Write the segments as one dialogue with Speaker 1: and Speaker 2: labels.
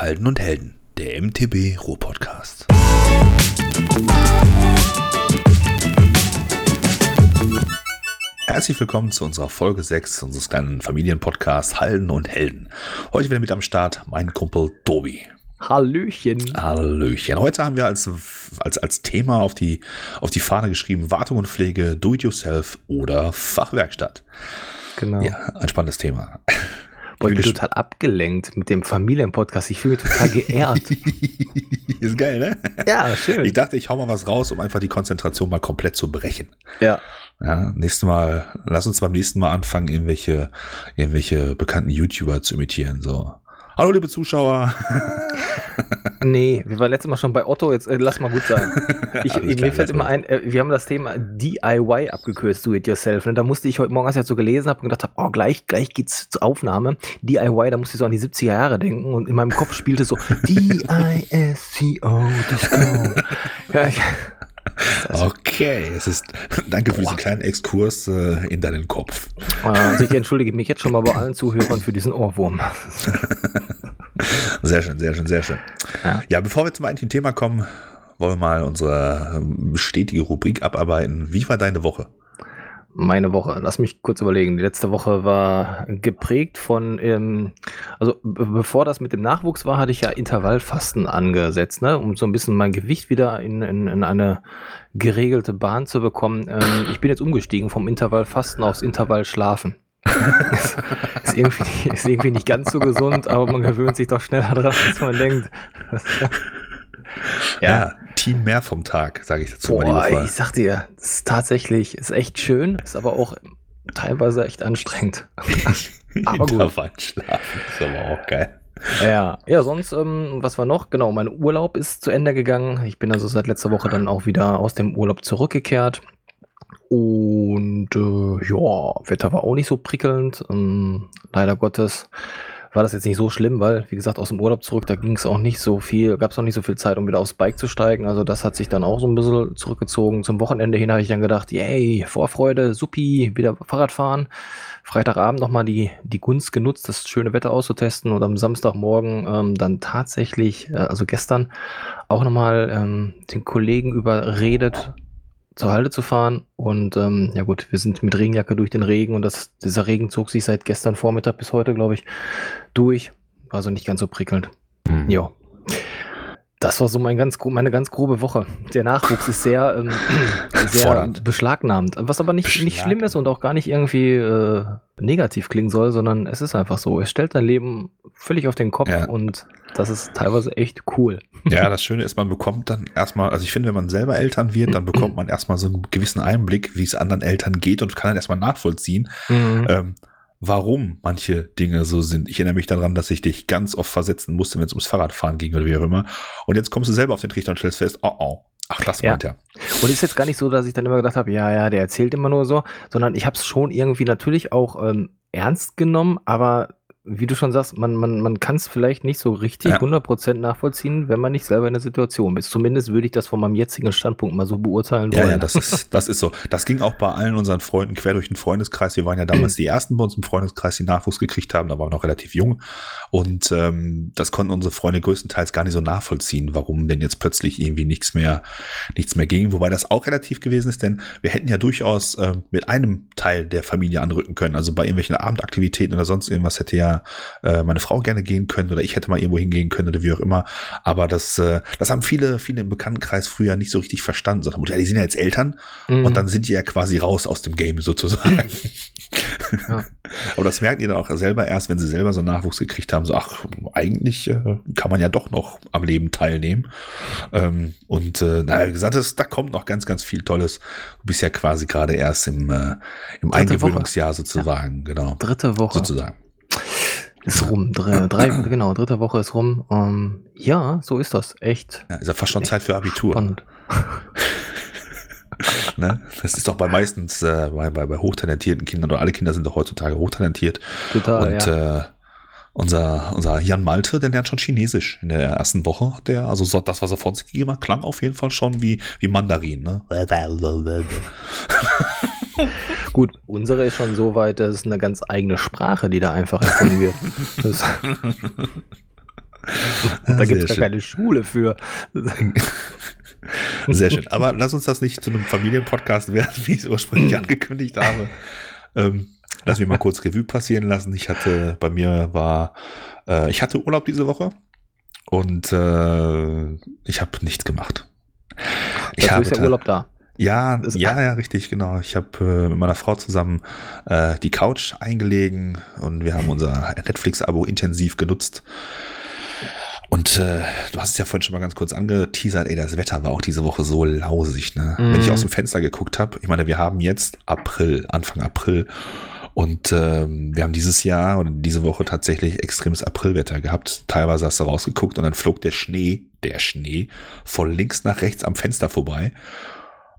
Speaker 1: Halden und Helden, der MTB Ruhr-Podcast. Herzlich willkommen zu unserer Folge 6 unseres kleinen Familienpodcasts Halden und Helden. Heute wieder mit am Start mein Kumpel Tobi.
Speaker 2: Hallöchen.
Speaker 1: Hallöchen. Heute haben wir als, als, als Thema auf die, auf die Fahne geschrieben Wartung und Pflege, Do-it-yourself oder Fachwerkstatt.
Speaker 2: Genau.
Speaker 1: Ja, ein spannendes Thema.
Speaker 2: Ich bin total abgelenkt mit dem Familienpodcast. Ich fühle mich total geehrt.
Speaker 1: Ist geil, ne?
Speaker 2: ja, schön.
Speaker 1: Ich dachte, ich hau mal was raus, um einfach die Konzentration mal komplett zu brechen.
Speaker 2: ja.
Speaker 1: Ja, nächstes Mal, lass uns beim nächsten Mal anfangen, irgendwelche, irgendwelche bekannten YouTuber zu imitieren. So. Hallo, liebe Zuschauer.
Speaker 2: Nee, wir waren letztes Mal schon bei Otto, jetzt äh, lass mal gut sein. Ich, mir
Speaker 1: klar,
Speaker 2: fällt immer ein, äh, wir haben das Thema DIY abgekürzt, do it yourself. Und da musste ich heute Morgen, als ich das so gelesen habe und gedacht habe, oh, gleich, gleich geht's zur Aufnahme. DIY, da musste ich so an die 70er Jahre denken und in meinem Kopf spielte so D-I-S-C-O, Disco. ja, ich, das,
Speaker 1: Okay, es ist, danke für diesen kleinen Exkurs äh, in deinen Kopf.
Speaker 2: also ich entschuldige mich jetzt schon mal bei allen Zuhörern für diesen Ohrwurm.
Speaker 1: Sehr schön, sehr schön, sehr schön.
Speaker 2: Ja.
Speaker 1: Ja, bevor wir zum eigentlichen Thema kommen, wollen wir mal unsere ähm, stetige Rubrik abarbeiten. Wie war deine Woche?
Speaker 2: Meine Woche, lass mich kurz überlegen. Die letzte Woche war geprägt von, ähm, also be- bevor das mit dem Nachwuchs war, hatte ich ja Intervallfasten angesetzt, ne, um so ein bisschen mein Gewicht wieder in, in, in eine geregelte Bahn zu bekommen. Ähm, ich bin jetzt umgestiegen vom Intervallfasten aufs Intervallschlafen. ist, irgendwie, ist irgendwie nicht ganz so gesund, aber man gewöhnt sich doch schneller dran, als man denkt.
Speaker 1: Ja, Team mehr vom Tag, sage ich dazu mal
Speaker 2: Boah,
Speaker 1: liebevoll.
Speaker 2: ich sag dir, das ist tatsächlich, ist echt schön, ist aber auch teilweise echt anstrengend. aber gut.
Speaker 1: Intervallschlafen, ist aber auch geil.
Speaker 2: Ja, ja, sonst, ähm, was war noch? Genau, mein Urlaub ist zu Ende gegangen. Ich bin also seit letzter Woche dann auch wieder aus dem Urlaub zurückgekehrt. Und äh, ja, Wetter war auch nicht so prickelnd. Ähm, leider Gottes war das jetzt nicht so schlimm, weil, wie gesagt, aus dem Urlaub zurück, da ging es auch nicht so viel, gab es auch nicht so viel Zeit, um wieder aufs Bike zu steigen. Also das hat sich dann auch so ein bisschen zurückgezogen. Zum Wochenende hin habe ich dann gedacht, yay, Vorfreude, supi, wieder Fahrrad fahren. Freitagabend nochmal die, die Gunst genutzt, das schöne Wetter auszutesten und am Samstagmorgen ähm, dann tatsächlich, äh, also gestern, auch nochmal ähm, den Kollegen überredet, zur Halde zu fahren. Und ähm, ja gut, wir sind mit Regenjacke durch den Regen und das, dieser Regen zog sich seit gestern Vormittag bis heute, glaube ich, durch. Also nicht ganz so prickelnd.
Speaker 1: Hm.
Speaker 2: Ja. Das war so mein ganz, meine ganz grobe Woche. Der Nachwuchs ist sehr, ähm, sehr
Speaker 1: Fordernd.
Speaker 2: beschlagnahmend. Was aber nicht, nicht schlimm ist und auch gar nicht irgendwie äh, negativ klingen soll, sondern es ist einfach so. Es stellt dein Leben völlig auf den Kopf
Speaker 1: Ja.
Speaker 2: und das ist teilweise echt cool.
Speaker 1: Ja, das Schöne ist, man bekommt dann erstmal, also ich finde, wenn man selber Eltern wird, dann bekommt man erstmal so einen gewissen Einblick, wie es anderen Eltern geht und kann dann erstmal nachvollziehen, ähm, warum manche Dinge so sind. Ich erinnere mich daran, dass ich dich ganz oft versetzen musste, wenn es ums Fahrradfahren ging oder wie auch immer. Und jetzt kommst du selber auf den Trichter und stellst fest, oh oh, ach, das
Speaker 2: Ja.
Speaker 1: meint er.
Speaker 2: Und ist jetzt gar nicht so, dass ich dann immer gedacht habe, ja, ja, der erzählt immer nur so, sondern ich habe es schon irgendwie natürlich auch ähm, ernst genommen, aber wie du schon sagst, man, man, man kann es vielleicht nicht so richtig
Speaker 1: Ja.
Speaker 2: 100% nachvollziehen, wenn man nicht selber in der Situation ist. Zumindest würde ich das von meinem jetzigen Standpunkt mal so beurteilen
Speaker 1: Ja,
Speaker 2: wollen.
Speaker 1: ja, das ist, das ist so. Das ging auch bei allen unseren Freunden quer durch den Freundeskreis. Wir waren ja damals die ersten bei uns im Freundeskreis, die Nachwuchs gekriegt haben. Da waren wir noch relativ jung. Und ähm, das konnten unsere Freunde größtenteils gar nicht so nachvollziehen, warum denn jetzt plötzlich irgendwie nichts mehr, nichts mehr ging. Wobei das auch relativ gewesen ist, denn wir hätten ja durchaus äh, mit einem Teil der Familie anrücken können. Also bei irgendwelchen Abendaktivitäten oder sonst irgendwas hätte ja äh, meine Frau gerne gehen können oder ich hätte mal irgendwo hingehen können oder wie auch immer. Aber das, äh, das haben viele, viele im Bekanntenkreis früher nicht so richtig verstanden. Sondern, ja, die sind ja jetzt Eltern
Speaker 2: Mhm.
Speaker 1: und dann sind die ja quasi raus aus dem Game sozusagen.
Speaker 2: Ja.
Speaker 1: Aber das merken die dann auch selber erst, wenn sie selber so Nachwuchs gekriegt haben. So, ach, eigentlich äh, kann man ja doch noch am Leben teilnehmen. Ähm, und äh, na, gesagt, das, da kommt noch ganz, ganz viel Tolles. Du bist ja quasi gerade erst im, äh, im
Speaker 2: Dritte
Speaker 1: Eingewöhnungsjahr sozusagen, genau.
Speaker 2: Dritte Woche
Speaker 1: Sozusagen.
Speaker 2: Ist rum. Drei, drei, genau, dritte Woche ist rum. Ähm, ja, so ist das. Echt
Speaker 1: Ja, ist ja fast schon Zeit für Abitur.
Speaker 2: spannend.
Speaker 1: Ne? Das ist doch bei meistens äh, bei, bei, bei hochtalentierten Kindern oder alle Kinder sind doch heutzutage hochtalentiert.
Speaker 2: Total,
Speaker 1: Und
Speaker 2: ja.
Speaker 1: äh, unser, unser Jan Malte, der lernt schon Chinesisch in der ersten Woche. Der, also so, das, was er von sich gegeben hat, klang auf jeden Fall schon wie, wie Mandarin. Ne?
Speaker 2: Gut, unsere ist schon so weit, dass es eine ganz eigene Sprache, die da einfach erfunden wird. Das, da gibt es gar keine Schule für.
Speaker 1: Sehr schön. Aber lass uns das nicht zu einem Familienpodcast werden, wie ich es ursprünglich angekündigt habe. Ähm, lass mich mal kurz Revue passieren lassen. Ich hatte, bei mir war, äh, ich hatte Urlaub diese Woche und äh, ich habe nichts gemacht.
Speaker 2: Ich Dafür habe ist der Urlaub da.
Speaker 1: Ja, ja, ja, richtig, genau. Ich habe äh, mit meiner Frau zusammen äh, die Couch eingelegen und wir haben unser Netflix-Abo intensiv genutzt. Und äh, du hast es ja vorhin schon mal ganz kurz angeteasert, ey, das Wetter war auch diese Woche so lausig, ne? Mm. Wenn ich mhm. aus dem Fenster geguckt habe, ich meine, wir haben jetzt April, Anfang April und ähm, wir haben dieses Jahr oder diese Woche tatsächlich extremes Aprilwetter gehabt. Teilweise hast du rausgeguckt und dann flog der Schnee, der Schnee, von links nach rechts am Fenster vorbei.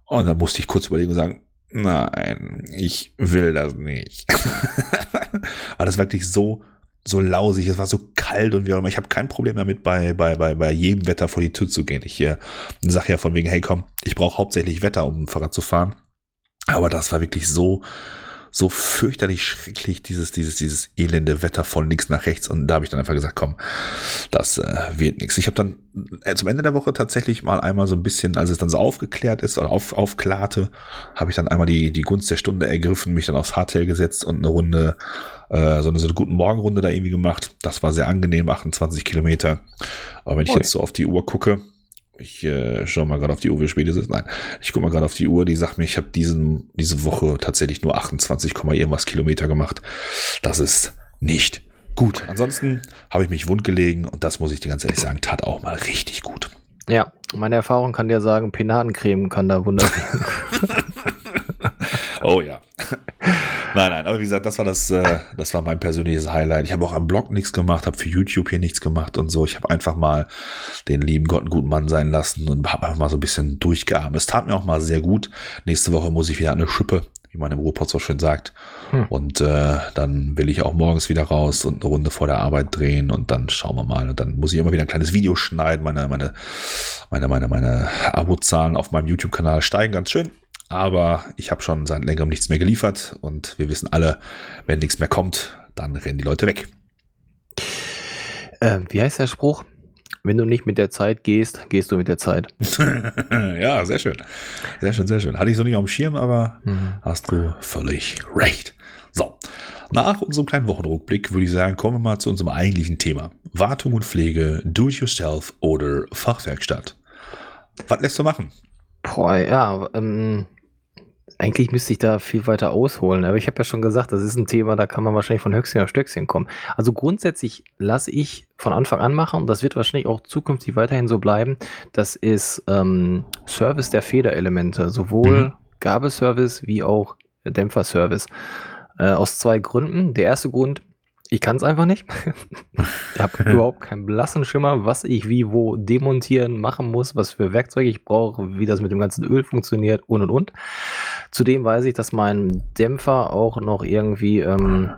Speaker 1: Und dann musste ich kurz überlegen und sagen, nein, ich will das nicht. War das wirklich so so lausig, es war so kalt und wie auch immer. Ich habe kein Problem damit, bei, bei, bei, bei jedem Wetter vor die Tür zu gehen. Ich äh, sage ja von wegen, hey komm, ich brauche hauptsächlich Wetter, um Fahrrad zu fahren. Aber das war wirklich so, so fürchterlich schrecklich, dieses, dieses, dieses elende Wetter von links nach rechts. Und da habe ich dann einfach gesagt, komm, das äh, wird nichts. Ich habe dann äh, zum Ende der Woche tatsächlich mal einmal so ein bisschen, als es dann so aufgeklärt ist oder auf, aufklarte, habe ich dann einmal die, die Gunst der Stunde ergriffen, mich dann aufs Hardtail gesetzt und eine Runde, äh, so eine, so eine guten Morgenrunde da irgendwie gemacht. Das war sehr angenehm, 28 Kilometer. Aber wenn ich jetzt so auf die Uhr gucke, ich äh, schaue mal gerade auf die Uhr, wie spät ist es? Nein, ich gucke mal gerade auf die Uhr, die sagt mir, ich habe diesen diese Woche tatsächlich nur 28, irgendwas Kilometer gemacht. Das ist nicht gut. Ansonsten habe ich mich wund gelegen und das muss ich dir ganz ehrlich sagen, tat auch mal richtig gut.
Speaker 2: Ja, meine Erfahrung kann dir sagen, Penatencreme kann da wunderbar.
Speaker 1: oh ja. Nein, nein, aber wie gesagt, das war das, äh, das war mein persönliches Highlight. Ich habe auch am Blog nichts gemacht, habe für YouTube hier nichts gemacht und so. Ich habe einfach mal den lieben Gott einen guten Mann sein lassen und habe einfach mal so ein bisschen durchgearmt. Es tat mir auch mal sehr gut. Nächste Woche muss ich wieder eine Schippe, wie man im Ruhrpott so schön sagt. Hm. Und äh, dann will ich auch morgens wieder raus und eine Runde vor der Arbeit drehen und dann schauen wir mal. Und dann muss ich immer wieder ein kleines Video schneiden. Meine, meine, meine, meine, meine Abozahlen auf meinem YouTube-Kanal steigen ganz schön. Aber ich habe schon seit längerem nichts mehr geliefert und wir wissen alle, wenn nichts mehr kommt, dann rennen die Leute weg.
Speaker 2: Äh, wie heißt der Spruch? Wenn du nicht mit der Zeit gehst, gehst du mit der Zeit.
Speaker 1: ja, sehr schön. Sehr schön, sehr schön. Hatte ich so nicht auf dem Schirm, aber mhm. hast du völlig recht. So, nach unserem kleinen Wochenrückblick würde ich sagen, kommen wir mal zu unserem eigentlichen Thema. Wartung und Pflege, Do-it-yourself oder Fachwerkstatt. Was lässt du machen?
Speaker 2: Boah, ja, ähm, eigentlich müsste ich da viel weiter ausholen, aber ich habe ja schon gesagt, das ist ein Thema, da kann man wahrscheinlich von Höchstchen auf Stöckchen kommen. Also grundsätzlich lasse ich von Anfang an machen und das wird wahrscheinlich auch zukünftig weiterhin so bleiben. Das ist ähm, Service der Federelemente, sowohl mhm. Gabelservice wie auch Dämpferservice. Äh, aus zwei Gründen. Der erste Grund, ich kann es einfach nicht. ich habe überhaupt keinen blassen Schimmer, was ich wie wo demontieren, machen muss, was für Werkzeuge ich brauche, wie das mit dem ganzen Öl funktioniert und und und. Zudem weiß ich, dass mein Dämpfer auch noch irgendwie, ähm,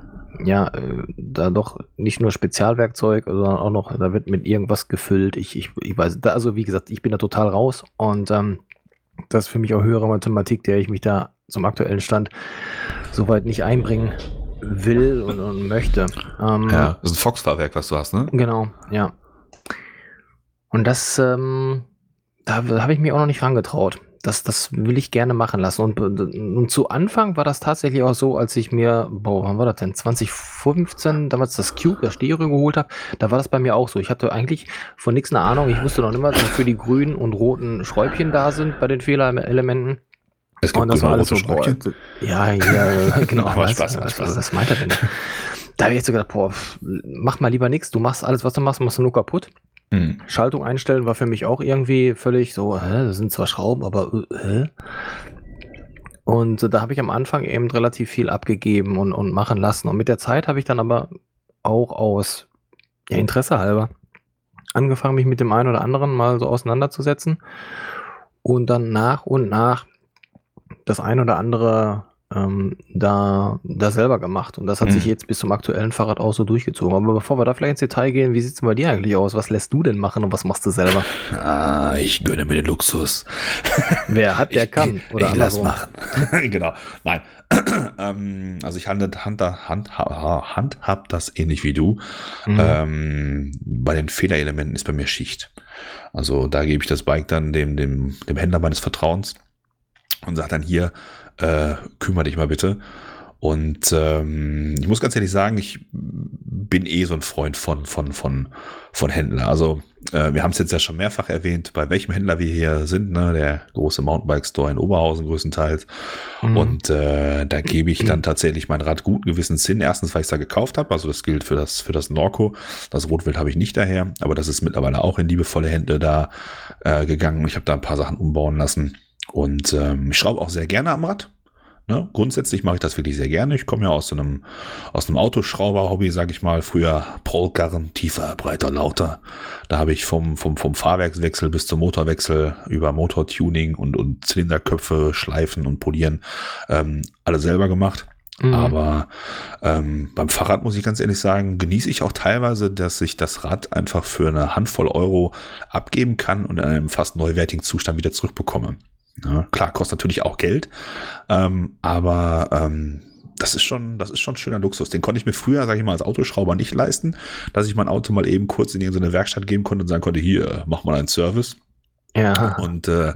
Speaker 2: ja, äh, da doch nicht nur Spezialwerkzeug, sondern auch noch, da wird mit irgendwas gefüllt. Ich, ich, ich weiß, da, also wie gesagt, ich bin da total raus und ähm, das ist für mich auch höhere Mathematik, der ich mich da zum aktuellen Stand soweit nicht einbringen will und, und möchte.
Speaker 1: Ähm, ja, das ist ein Fox-Fahrwerk, was du hast, ne?
Speaker 2: Genau, ja. Und das, ähm, da habe ich mich auch noch nicht rangetraut. Das, das will ich gerne machen lassen. Und, und zu Anfang war das tatsächlich auch so, als ich mir, boah, wann war das denn? 2015, damals das Cube, das Stereo geholt habe, da war das bei mir auch so. Ich hatte eigentlich von nichts eine Ahnung. Ich wusste noch nicht mal, wofür die grünen und roten Schräubchen da sind bei den Fehlerelementen.
Speaker 1: Es gibt und das war alles so, boah,
Speaker 2: ja, ja, genau. Aber Spaß, was, Spaß. Was, meint er denn? Da habe ich jetzt so gedacht, boah, mach mal lieber nichts. Du machst alles, was du machst, machst du nur kaputt. Mhm. Schaltung einstellen war für mich auch irgendwie völlig so, hä, das sind zwar Schrauben, aber äh, hä? Und da habe ich am Anfang eben relativ viel abgegeben und, und machen lassen. Und mit der Zeit habe ich dann aber auch aus ja, Interesse halber angefangen, mich mit dem einen oder anderen mal so auseinanderzusetzen und dann nach und nach das ein oder andere ähm, da, da selber gemacht. Und das hat sich
Speaker 1: Mhm.
Speaker 2: jetzt bis zum aktuellen Fahrrad auch so durchgezogen. Aber bevor wir da vielleicht ins Detail gehen, wie sieht's denn bei dir eigentlich aus? Was lässt du denn machen und was machst du selber?
Speaker 1: Ah, ich gönne mir den Luxus.
Speaker 2: Wer hat, der
Speaker 1: Ich-
Speaker 2: kann. Oder
Speaker 1: ich lass machen. genau. Nein. ähm, also ich handhab hand, hand, hand, handhab das ähnlich wie du.
Speaker 2: Mhm.
Speaker 1: Ähm, bei den Fehlerelementen ist bei mir Schicht. Also da gebe ich das Bike dann dem, dem, dem Händler meines Vertrauens und sage dann hier, äh, kümmere dich mal bitte. Und ähm, ich muss ganz ehrlich sagen, ich bin eh so ein Freund von, von, von, von Händler. Also äh, wir haben es jetzt ja schon mehrfach erwähnt, bei welchem Händler wir hier sind, ne? der große Mountainbike Store in Oberhausen größtenteils.
Speaker 2: Mhm.
Speaker 1: Und äh, da gebe ich dann tatsächlich mein Rad guten Gewissens hin. Erstens, weil ich es da gekauft habe. Also das gilt für das, für das Norco. Das Rotwild habe ich nicht daher. Aber das ist mittlerweile auch in liebevolle Hände da äh, gegangen. Ich habe da ein paar Sachen umbauen lassen. Und ähm, ich schraube auch sehr gerne am Rad. Ne? Grundsätzlich mache ich das wirklich sehr gerne. Ich komme ja aus so einem, aus einem Autoschrauber-Hobby, sage ich mal. Früher Polkarren, tiefer, breiter, lauter. Da habe ich vom, vom, vom Fahrwerkswechsel bis zum Motorwechsel über Motortuning und, und Zylinderköpfe schleifen und polieren ähm, alle selber gemacht.
Speaker 2: Mhm.
Speaker 1: Aber ähm, beim Fahrrad muss ich ganz ehrlich sagen, genieße ich auch teilweise, dass ich das Rad einfach für eine Handvoll Euro abgeben kann und in einem fast neuwertigen Zustand wieder zurückbekomme. Ja, klar, kostet natürlich auch Geld, ähm, aber ähm, das ist schon, das ist schon ein schöner Luxus. Den konnte ich mir früher, sage ich mal, als Autoschrauber nicht leisten, dass ich mein Auto mal eben kurz in irgendeine Werkstatt geben konnte und sagen konnte, hier, mach mal einen Service.
Speaker 2: ja.
Speaker 1: Und äh,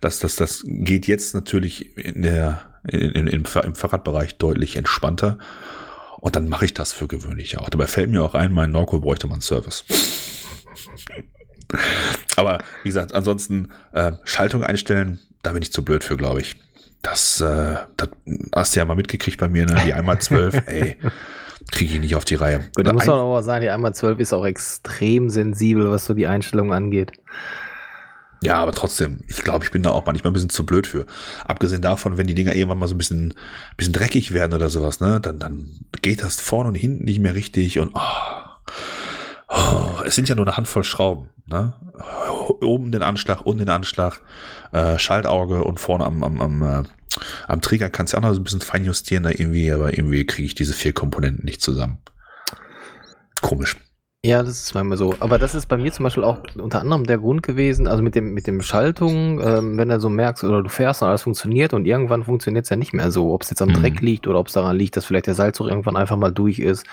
Speaker 1: das, das, das geht jetzt natürlich in der, in, in, im, im Fahrradbereich deutlich entspannter. Und dann mache ich das für gewöhnlich auch. Dabei fällt mir auch ein, mein Norco bräuchte mal einen Service. Aber wie gesagt, ansonsten äh, Schaltung einstellen, da bin ich zu blöd für, glaube ich. Das, äh, das hast du ja mal mitgekriegt bei mir, ne? die einmal zwölf, ey, kriege ich nicht auf die Reihe.
Speaker 2: Gut, da muss man aber sagen, die einmal 12 ist auch extrem sensibel, was so die Einstellung angeht.
Speaker 1: Ja, aber trotzdem, ich glaube, ich bin da auch manchmal ein bisschen zu blöd für. Abgesehen davon, wenn die Dinger irgendwann mal so ein bisschen, bisschen dreckig werden oder sowas, ne, dann, dann geht das vorne und hinten nicht mehr richtig und oh, oh, es sind ja nur eine Handvoll Schrauben, ne? Oben den Anschlag, unten den Anschlag, äh, Schaltauge und vorne am, am, am, äh, am Träger kannst du auch noch so ein bisschen fein justieren, da irgendwie, aber irgendwie kriege ich diese vier Komponenten nicht zusammen. Komisch.
Speaker 2: Ja, das ist manchmal so. Aber das ist bei mir zum Beispiel auch unter anderem der Grund gewesen, also mit dem, mit dem Schaltung, ähm, wenn du so merkst oder du fährst und alles funktioniert und irgendwann funktioniert es ja nicht mehr so, ob es jetzt am
Speaker 1: Mhm.
Speaker 2: Dreck liegt oder ob es daran liegt, dass vielleicht der Salzug irgendwann einfach mal durch ist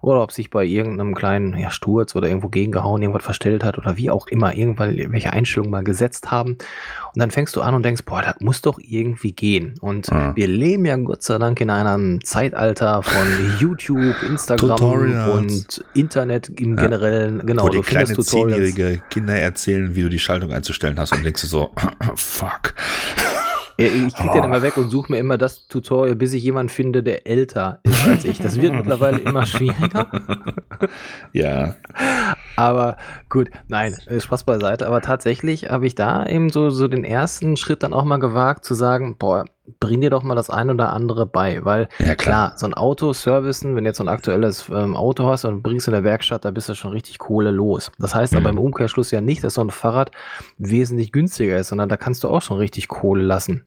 Speaker 2: oder ob sich bei irgendeinem kleinen ja, Sturz oder irgendwo gegengehauen irgendwas verstellt hat oder wie auch immer, irgendwann welche Einstellungen mal gesetzt haben. Und dann fängst du an und denkst, boah, das muss doch irgendwie gehen. Und
Speaker 1: Ja.
Speaker 2: wir leben ja Gott sei Dank in einem Zeitalter von YouTube, Instagram
Speaker 1: Tutorials.
Speaker 2: und Internet im
Speaker 1: Ja.
Speaker 2: Generellen. Genau,
Speaker 1: Wo dir
Speaker 2: findest
Speaker 1: kleine zehnjährige Kinder erzählen, wie du die Schaltung einzustellen hast und denkst du so, fuck.
Speaker 2: Ja, Ich krieg den
Speaker 1: Oh.
Speaker 2: immer weg und suche mir immer das Tutorial, bis ich jemanden finde, der älter ist als ich. Das wird mittlerweile immer schwieriger.
Speaker 1: Ja,
Speaker 2: Aber gut, nein, äh, Spaß beiseite. Aber tatsächlich habe ich da eben so, so den ersten Schritt dann auch mal gewagt, zu sagen, boah, bring dir doch mal das ein oder andere bei. Weil
Speaker 1: ja klar.
Speaker 2: klar, so ein Auto servicen, wenn du jetzt so ein aktuelles ähm, Auto hast und bringst in der Werkstatt, da bist du schon richtig Kohle los. Das heißt aber
Speaker 1: Mhm.
Speaker 2: im Umkehrschluss ja nicht, dass so ein Fahrrad wesentlich günstiger ist, sondern da kannst du auch schon richtig Kohle lassen.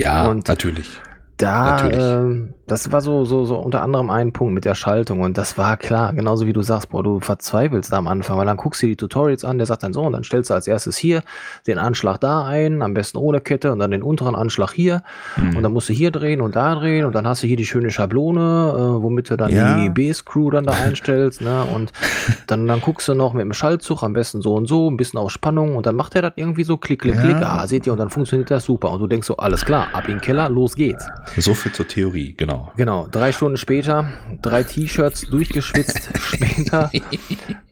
Speaker 1: Ja,
Speaker 2: Und-
Speaker 1: natürlich.
Speaker 2: Da, ähm, das war so, so, so unter anderem ein Punkt mit der Schaltung und das war klar, genauso wie du sagst, boah, du verzweifelst da am Anfang, weil dann guckst du dir die Tutorials an, der sagt dann so, und dann stellst du als erstes hier den Anschlag da ein, am besten ohne Kette und dann den unteren Anschlag hier
Speaker 1: Hm.
Speaker 2: und dann musst du hier drehen und da drehen und dann hast du hier die schöne Schablone, äh, womit du dann
Speaker 1: Ja.
Speaker 2: die B-Screw dann da einstellst, ne, und dann, dann guckst du noch mit dem Schaltzug am besten so und so, ein bisschen auf Spannung und dann macht er das irgendwie so klick, klick,
Speaker 1: Ja.
Speaker 2: klick, ah, seht ihr, und dann funktioniert das super und du denkst so, alles klar, ab in den Keller, los geht's.
Speaker 1: So viel zur Theorie, genau.
Speaker 2: Genau, drei Stunden später, drei T-Shirts durchgeschwitzt, später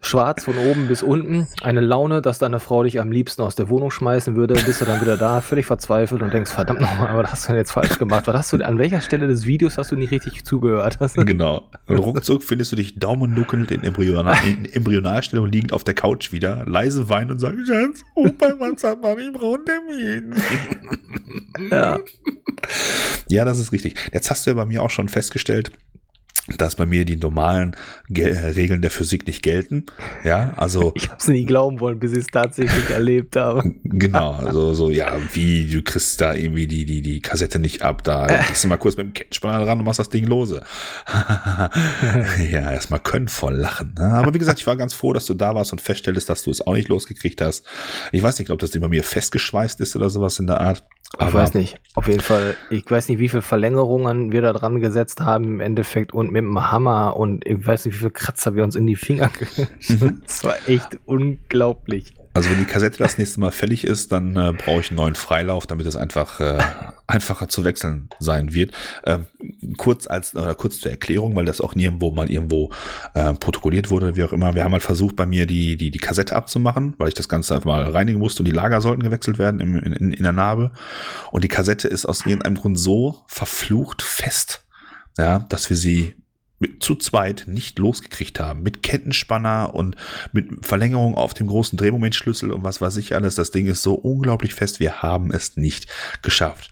Speaker 2: schwarz von oben bis unten, eine Laune, dass deine Frau dich am liebsten aus der Wohnung schmeißen würde, bist du dann wieder da, völlig verzweifelt und denkst, verdammt nochmal, was hast du denn jetzt falsch gemacht? Was hast du, an welcher Stelle des Videos hast du nicht richtig zugehört?
Speaker 1: Genau. Und ruckzuck findest du dich daumennuckelnd in, Embryona in Embryonalstellung liegend auf der Couch wieder, leise weinen und sagen, Schatz, Opa, was hat Mami, einen Termin.
Speaker 2: Ja.
Speaker 1: Ja, das ist richtig. Jetzt hast du ja bei mir auch schon festgestellt, dass bei mir die normalen Gel Regeln der Physik nicht gelten. Ja, also.
Speaker 2: Ich habe es nie glauben wollen, bis ich es tatsächlich erlebt habe.
Speaker 1: Genau, also so, ja, wie, du kriegst da irgendwie die, die, die Kassette nicht ab, da gehst du mal kurz mit dem Kettenspanner dran und machst das Ding lose. ja, erstmal können voll lachen. Ne? Aber wie gesagt, ich war ganz froh, dass du da warst und feststellst, dass du es auch nicht losgekriegt hast. Ich weiß nicht, ob das Ding bei mir festgeschweißt ist oder sowas in der Art.
Speaker 2: Aber ich weiß nicht. Auf jeden Fall, ich weiß nicht, wie viele Verlängerungen wir da dran gesetzt haben im Endeffekt und mit dem Hammer und ich weiß nicht, wie viele Kratzer wir uns in die Finger mhm. Das war echt unglaublich.
Speaker 1: Also wenn die Kassette das nächste Mal fällig ist, dann äh, brauche ich einen neuen Freilauf, damit es einfach äh, einfacher zu wechseln sein wird. Ähm, kurz als oder kurz zur Erklärung, weil das auch nirgendwo mal irgendwo äh, protokolliert wurde, wie auch immer. Wir haben halt versucht, bei mir die die die Kassette abzumachen, weil ich das Ganze einfach mal reinigen musste und die Lager sollten gewechselt werden im, in, in der Narbe. Und die Kassette ist aus irgendeinem Grund so verflucht fest, ja, dass wir sie mit, zu zweit nicht losgekriegt haben. Mit Kettenspanner und mit Verlängerung auf dem großen Drehmomentschlüssel und was weiß ich alles. Das Ding ist so unglaublich fest. Wir haben es nicht geschafft.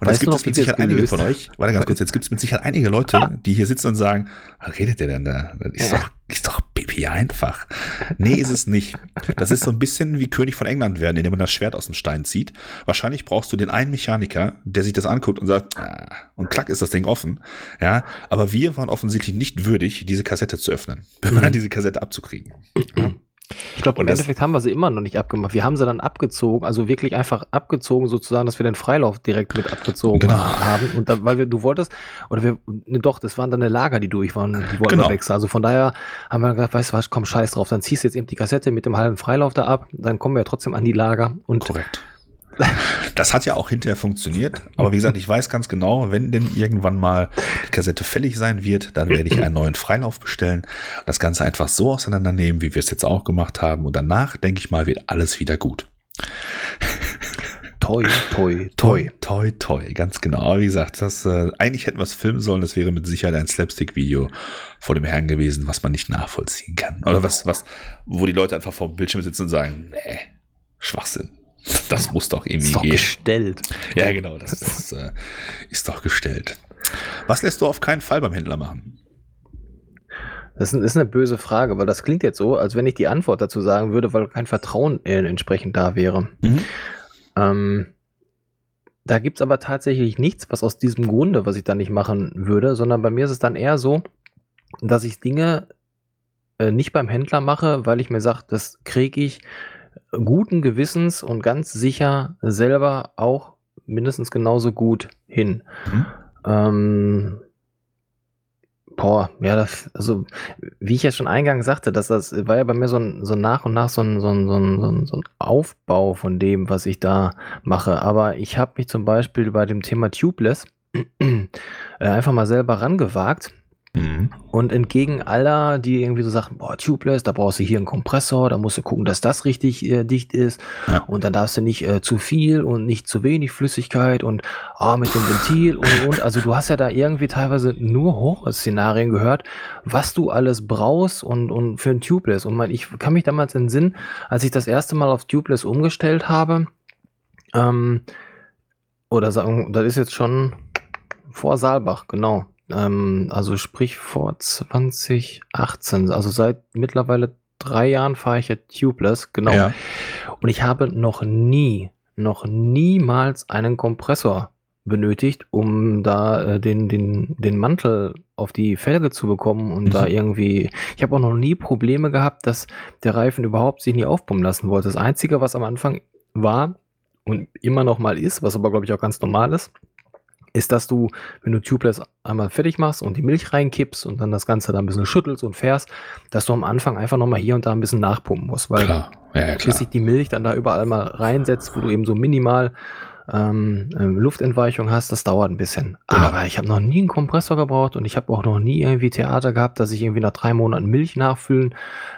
Speaker 1: Und jetzt gibt es mit Sicherheit einige von euch, warte ganz kurz, jetzt gibt es mit Sicherheit einige Leute, die hier sitzen und sagen, was redet der denn da? Das ist doch, ist doch pipi einfach. Nee, ist es nicht. Das ist so ein bisschen wie König von England werden, indem man das Schwert aus dem Stein zieht. Wahrscheinlich brauchst du den einen Mechaniker, der sich das anguckt und sagt, ah, und klack ist das Ding offen. Ja, aber wir waren offensichtlich nicht würdig, diese Kassette zu öffnen, mhm. diese Kassette abzukriegen.
Speaker 2: Ich glaube, im Endeffekt haben wir sie immer noch nicht abgemacht. Wir haben sie dann abgezogen, also wirklich einfach abgezogen, sozusagen, dass wir den Freilauf direkt mit abgezogen genau. haben. Und da, weil wir, du wolltest, oder wir, ne, doch, das waren dann eine Lager, die durch waren, die wollten genau. wechseln. Also von daher haben wir gesagt, weißt du was, komm, scheiß drauf, dann ziehst du jetzt eben die Kassette mit dem halben Freilauf da ab, dann kommen wir ja trotzdem an die Lager. Und
Speaker 1: Korrekt. Das hat ja auch hinterher funktioniert. Aber wie gesagt, ich weiß ganz genau, wenn denn irgendwann mal die Kassette fällig sein wird, dann werde ich einen neuen Freilauf bestellen. Das Ganze einfach so auseinandernehmen, wie wir es jetzt auch gemacht haben. Und danach, denke ich mal, wird alles wieder gut.
Speaker 2: Toi, toi, toi.
Speaker 1: Toi, toi, ganz genau. Aber wie gesagt, das, äh, eigentlich hätten wir es filmen sollen. Das wäre mit Sicherheit ein Slapstick-Video vor dem Herrn gewesen, was man nicht nachvollziehen kann. Oder was, was, wo die Leute einfach vor dem Bildschirm sitzen und sagen, nee, Schwachsinn. Das muss doch irgendwie ist doch
Speaker 2: gehen. gestellt.
Speaker 1: Ja, genau, das, das äh, ist doch gestellt. Was lässt du auf keinen Fall beim Händler machen?
Speaker 2: Das ist eine böse Frage, weil das klingt jetzt so, als wenn ich die Antwort dazu sagen würde, weil kein Vertrauen entsprechend da wäre. Mhm. Ähm, da gibt es aber tatsächlich nichts, was aus diesem Grunde, was ich dann nicht machen würde, sondern bei mir ist es dann eher so, dass ich Dinge äh, nicht beim Händler mache, weil ich mir sage, das kriege ich guten Gewissens und ganz sicher selber auch mindestens genauso gut hin. Mhm. Ähm, boah, ja, das, also wie ich ja schon eingangs sagte, dass das war ja bei mir so ein, so nach und nach so ein, so ein, so ein, so ein Aufbau von dem, was ich da mache. Aber ich habe mich zum Beispiel bei dem Thema Tubeless äh, einfach mal selber rangewagt Mhm. Und entgegen aller, die irgendwie so sagen, boah, tubeless, da brauchst du hier einen Kompressor, da musst du gucken, dass das richtig äh, dicht ist. Ja. Und dann darfst du nicht äh, zu viel und nicht zu wenig Flüssigkeit und ah, mit dem Ventil und und. Also du hast ja da irgendwie teilweise nur Horrorszenarien gehört, was du alles brauchst und, und für ein Tubeless. Und mein, ich kann mich damals in Sinn, als ich das erste Mal auf Tubeless umgestellt habe, ähm, oder sagen, das ist jetzt schon vor Saalbach, genau. Ähm, also sprich vor 2018, also seit mittlerweile drei Jahren fahre ich ja tubeless, genau. Ja. Und ich habe noch nie, noch niemals einen Kompressor benötigt, um da äh, den, den, den Mantel auf die Felge zu bekommen und mhm. da irgendwie. Ich habe auch noch nie Probleme gehabt, dass der Reifen überhaupt sich nie aufpumpen lassen wollte. Das Einzige, was am Anfang war und immer noch mal ist, was aber glaube ich auch ganz normal ist, ist, dass du, wenn du Tubeless einmal fertig machst und die Milch reinkippst und dann das Ganze da ein bisschen schüttelst und fährst, dass du am Anfang einfach nochmal hier und da ein bisschen nachpumpen musst, weil klar. Ja, ja, bis sich die Milch dann da überall mal reinsetzt, wo du eben so minimal ähm, ähm, Luftentweichung hast, das dauert ein bisschen. Genau. Aber ich habe noch nie einen Kompressor gebraucht und ich habe auch noch nie irgendwie Theater gehabt, dass ich irgendwie nach drei Monaten Milch nachfüllen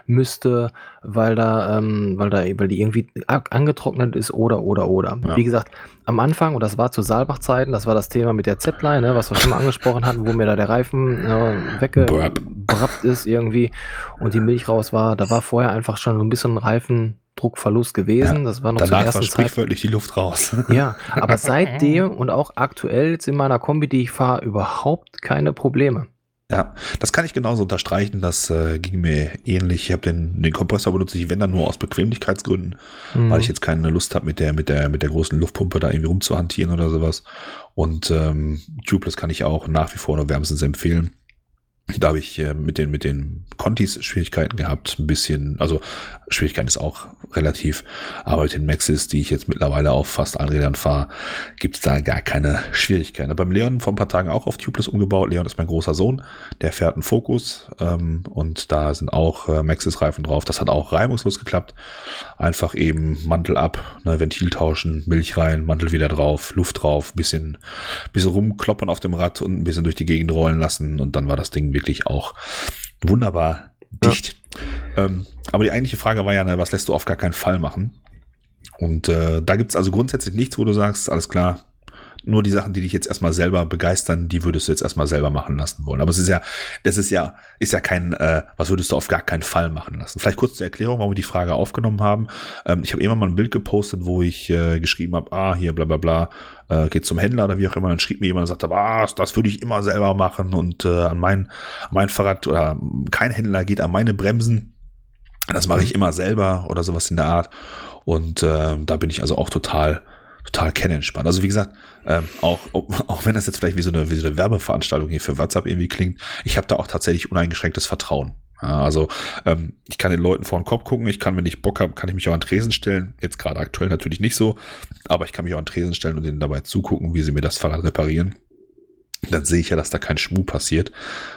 Speaker 2: müsste, weil da, ähm, weil da, weil die irgendwie angetrocknet ist oder oder oder. Ja. Wie gesagt, am Anfang, und das war zu Saalbach-Zeiten, das war das Thema mit der Z-Line, ne, was wir schon mal angesprochen hatten, wo mir da der Reifen äh, weggebrappt ist irgendwie und die Milch raus war, da war vorher einfach schon so ein bisschen Reifen Druckverlust gewesen. Ja, das war noch
Speaker 1: Danach zur ersten war sprichwörtlich die Luft raus.
Speaker 2: Ja, aber seitdem und auch aktuell jetzt in meiner Kombi, die ich fahre, überhaupt keine Probleme.
Speaker 1: Ja, das kann ich genauso unterstreichen. Das äh, ging mir ähnlich. Ich habe den, den Kompressor benutze ich, wenn dann nur aus Bequemlichkeitsgründen, mhm. weil ich jetzt keine Lust habe, mit der, mit der, mit der großen Luftpumpe da irgendwie rumzuhantieren oder sowas. Und ähm, Tubeless kann ich auch nach wie vor nur wärmstens empfehlen. Da habe ich äh, mit den, mit den Contis Schwierigkeiten gehabt, ein bisschen, also Schwierigkeiten ist auch relativ, aber mit den Maxis, die ich jetzt mittlerweile auf fast allen Rädern fahre, gibt es da gar keine Schwierigkeiten. Beim Leon vor ein paar Tagen auch auf Tubeless umgebaut. Leon ist mein großer Sohn, der fährt einen Focus ähm, und da sind auch äh, Maxis-Reifen drauf. Das hat auch reibungslos geklappt. Einfach eben Mantel ab, ne, Ventil tauschen, Milch rein, Mantel wieder drauf, Luft drauf, bisschen, bisschen rumkloppern auf dem Rad und ein bisschen durch die Gegend rollen lassen und dann war das Ding wirklich auch wunderbar dicht. Ja. Ähm, aber die eigentliche Frage war ja, was lässt du auf gar keinen Fall machen? Und äh, da gibt es also grundsätzlich nichts, wo du sagst, alles klar, nur die Sachen, die dich jetzt erstmal selber begeistern, die würdest du jetzt erstmal selber machen lassen wollen. Aber es ist ja, das ist ja, ist ja kein, äh, was würdest du auf gar keinen Fall machen lassen. Vielleicht kurz zur Erklärung, warum wir die Frage aufgenommen haben. Ähm, ich habe immer mal ein Bild gepostet, wo ich äh, geschrieben habe, ah, hier bla bla bla, äh, geht zum Händler oder wie auch immer. Dann schrieb mir jemand und sagte, was, das würde ich immer selber machen und äh, an mein, mein Fahrrad oder kein Händler geht an meine Bremsen. Das mache ich immer selber oder sowas in der Art. Und äh, da bin ich also auch total total kennentspannt. Also wie gesagt, ähm, auch, auch wenn das jetzt vielleicht wie so, eine, wie so eine Werbeveranstaltung hier für WhatsApp irgendwie klingt, ich habe da auch tatsächlich uneingeschränktes Vertrauen. Ja, also ähm, ich kann den Leuten vor den Kopf gucken, ich kann, wenn ich Bock habe, kann ich mich auch an Tresen stellen. Jetzt gerade aktuell natürlich nicht so, aber ich kann mich auch an Tresen stellen und denen dabei zugucken, wie sie mir das Fahrrad reparieren dann sehe ich ja, dass da kein Schmuh passiert.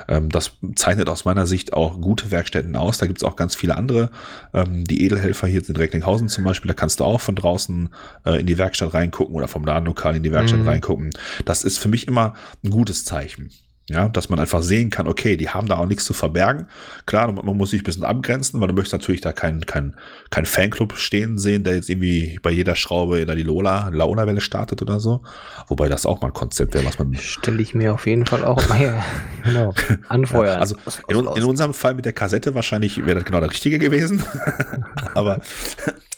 Speaker 1: Ähm, das zeichnet aus meiner Sicht auch gute Werkstätten aus. Da gibt es auch ganz viele andere. Ähm, die Edelhelfer hier in Recklinghausen zum Beispiel, da kannst du auch von draußen äh, in die Werkstatt reingucken oder vom Ladenlokal in die Werkstatt mhm. reingucken. Das ist für mich immer ein gutes Zeichen. Ja, dass man einfach sehen kann, okay, die haben da auch nichts zu verbergen. Klar, man muss sich ein bisschen abgrenzen, weil du möchtest natürlich da keinen kein, kein Fanclub stehen sehen, der jetzt irgendwie bei jeder Schraube da die Lola, Launa-Welle startet oder so. Wobei das auch mal ein Konzept wäre, was man.
Speaker 2: Stelle ich mir auf jeden Fall auch mal genau, anfeuern. Ja,
Speaker 1: also in, in, unserem Fall mit der Kassette wahrscheinlich wäre das genau das Richtige gewesen. Aber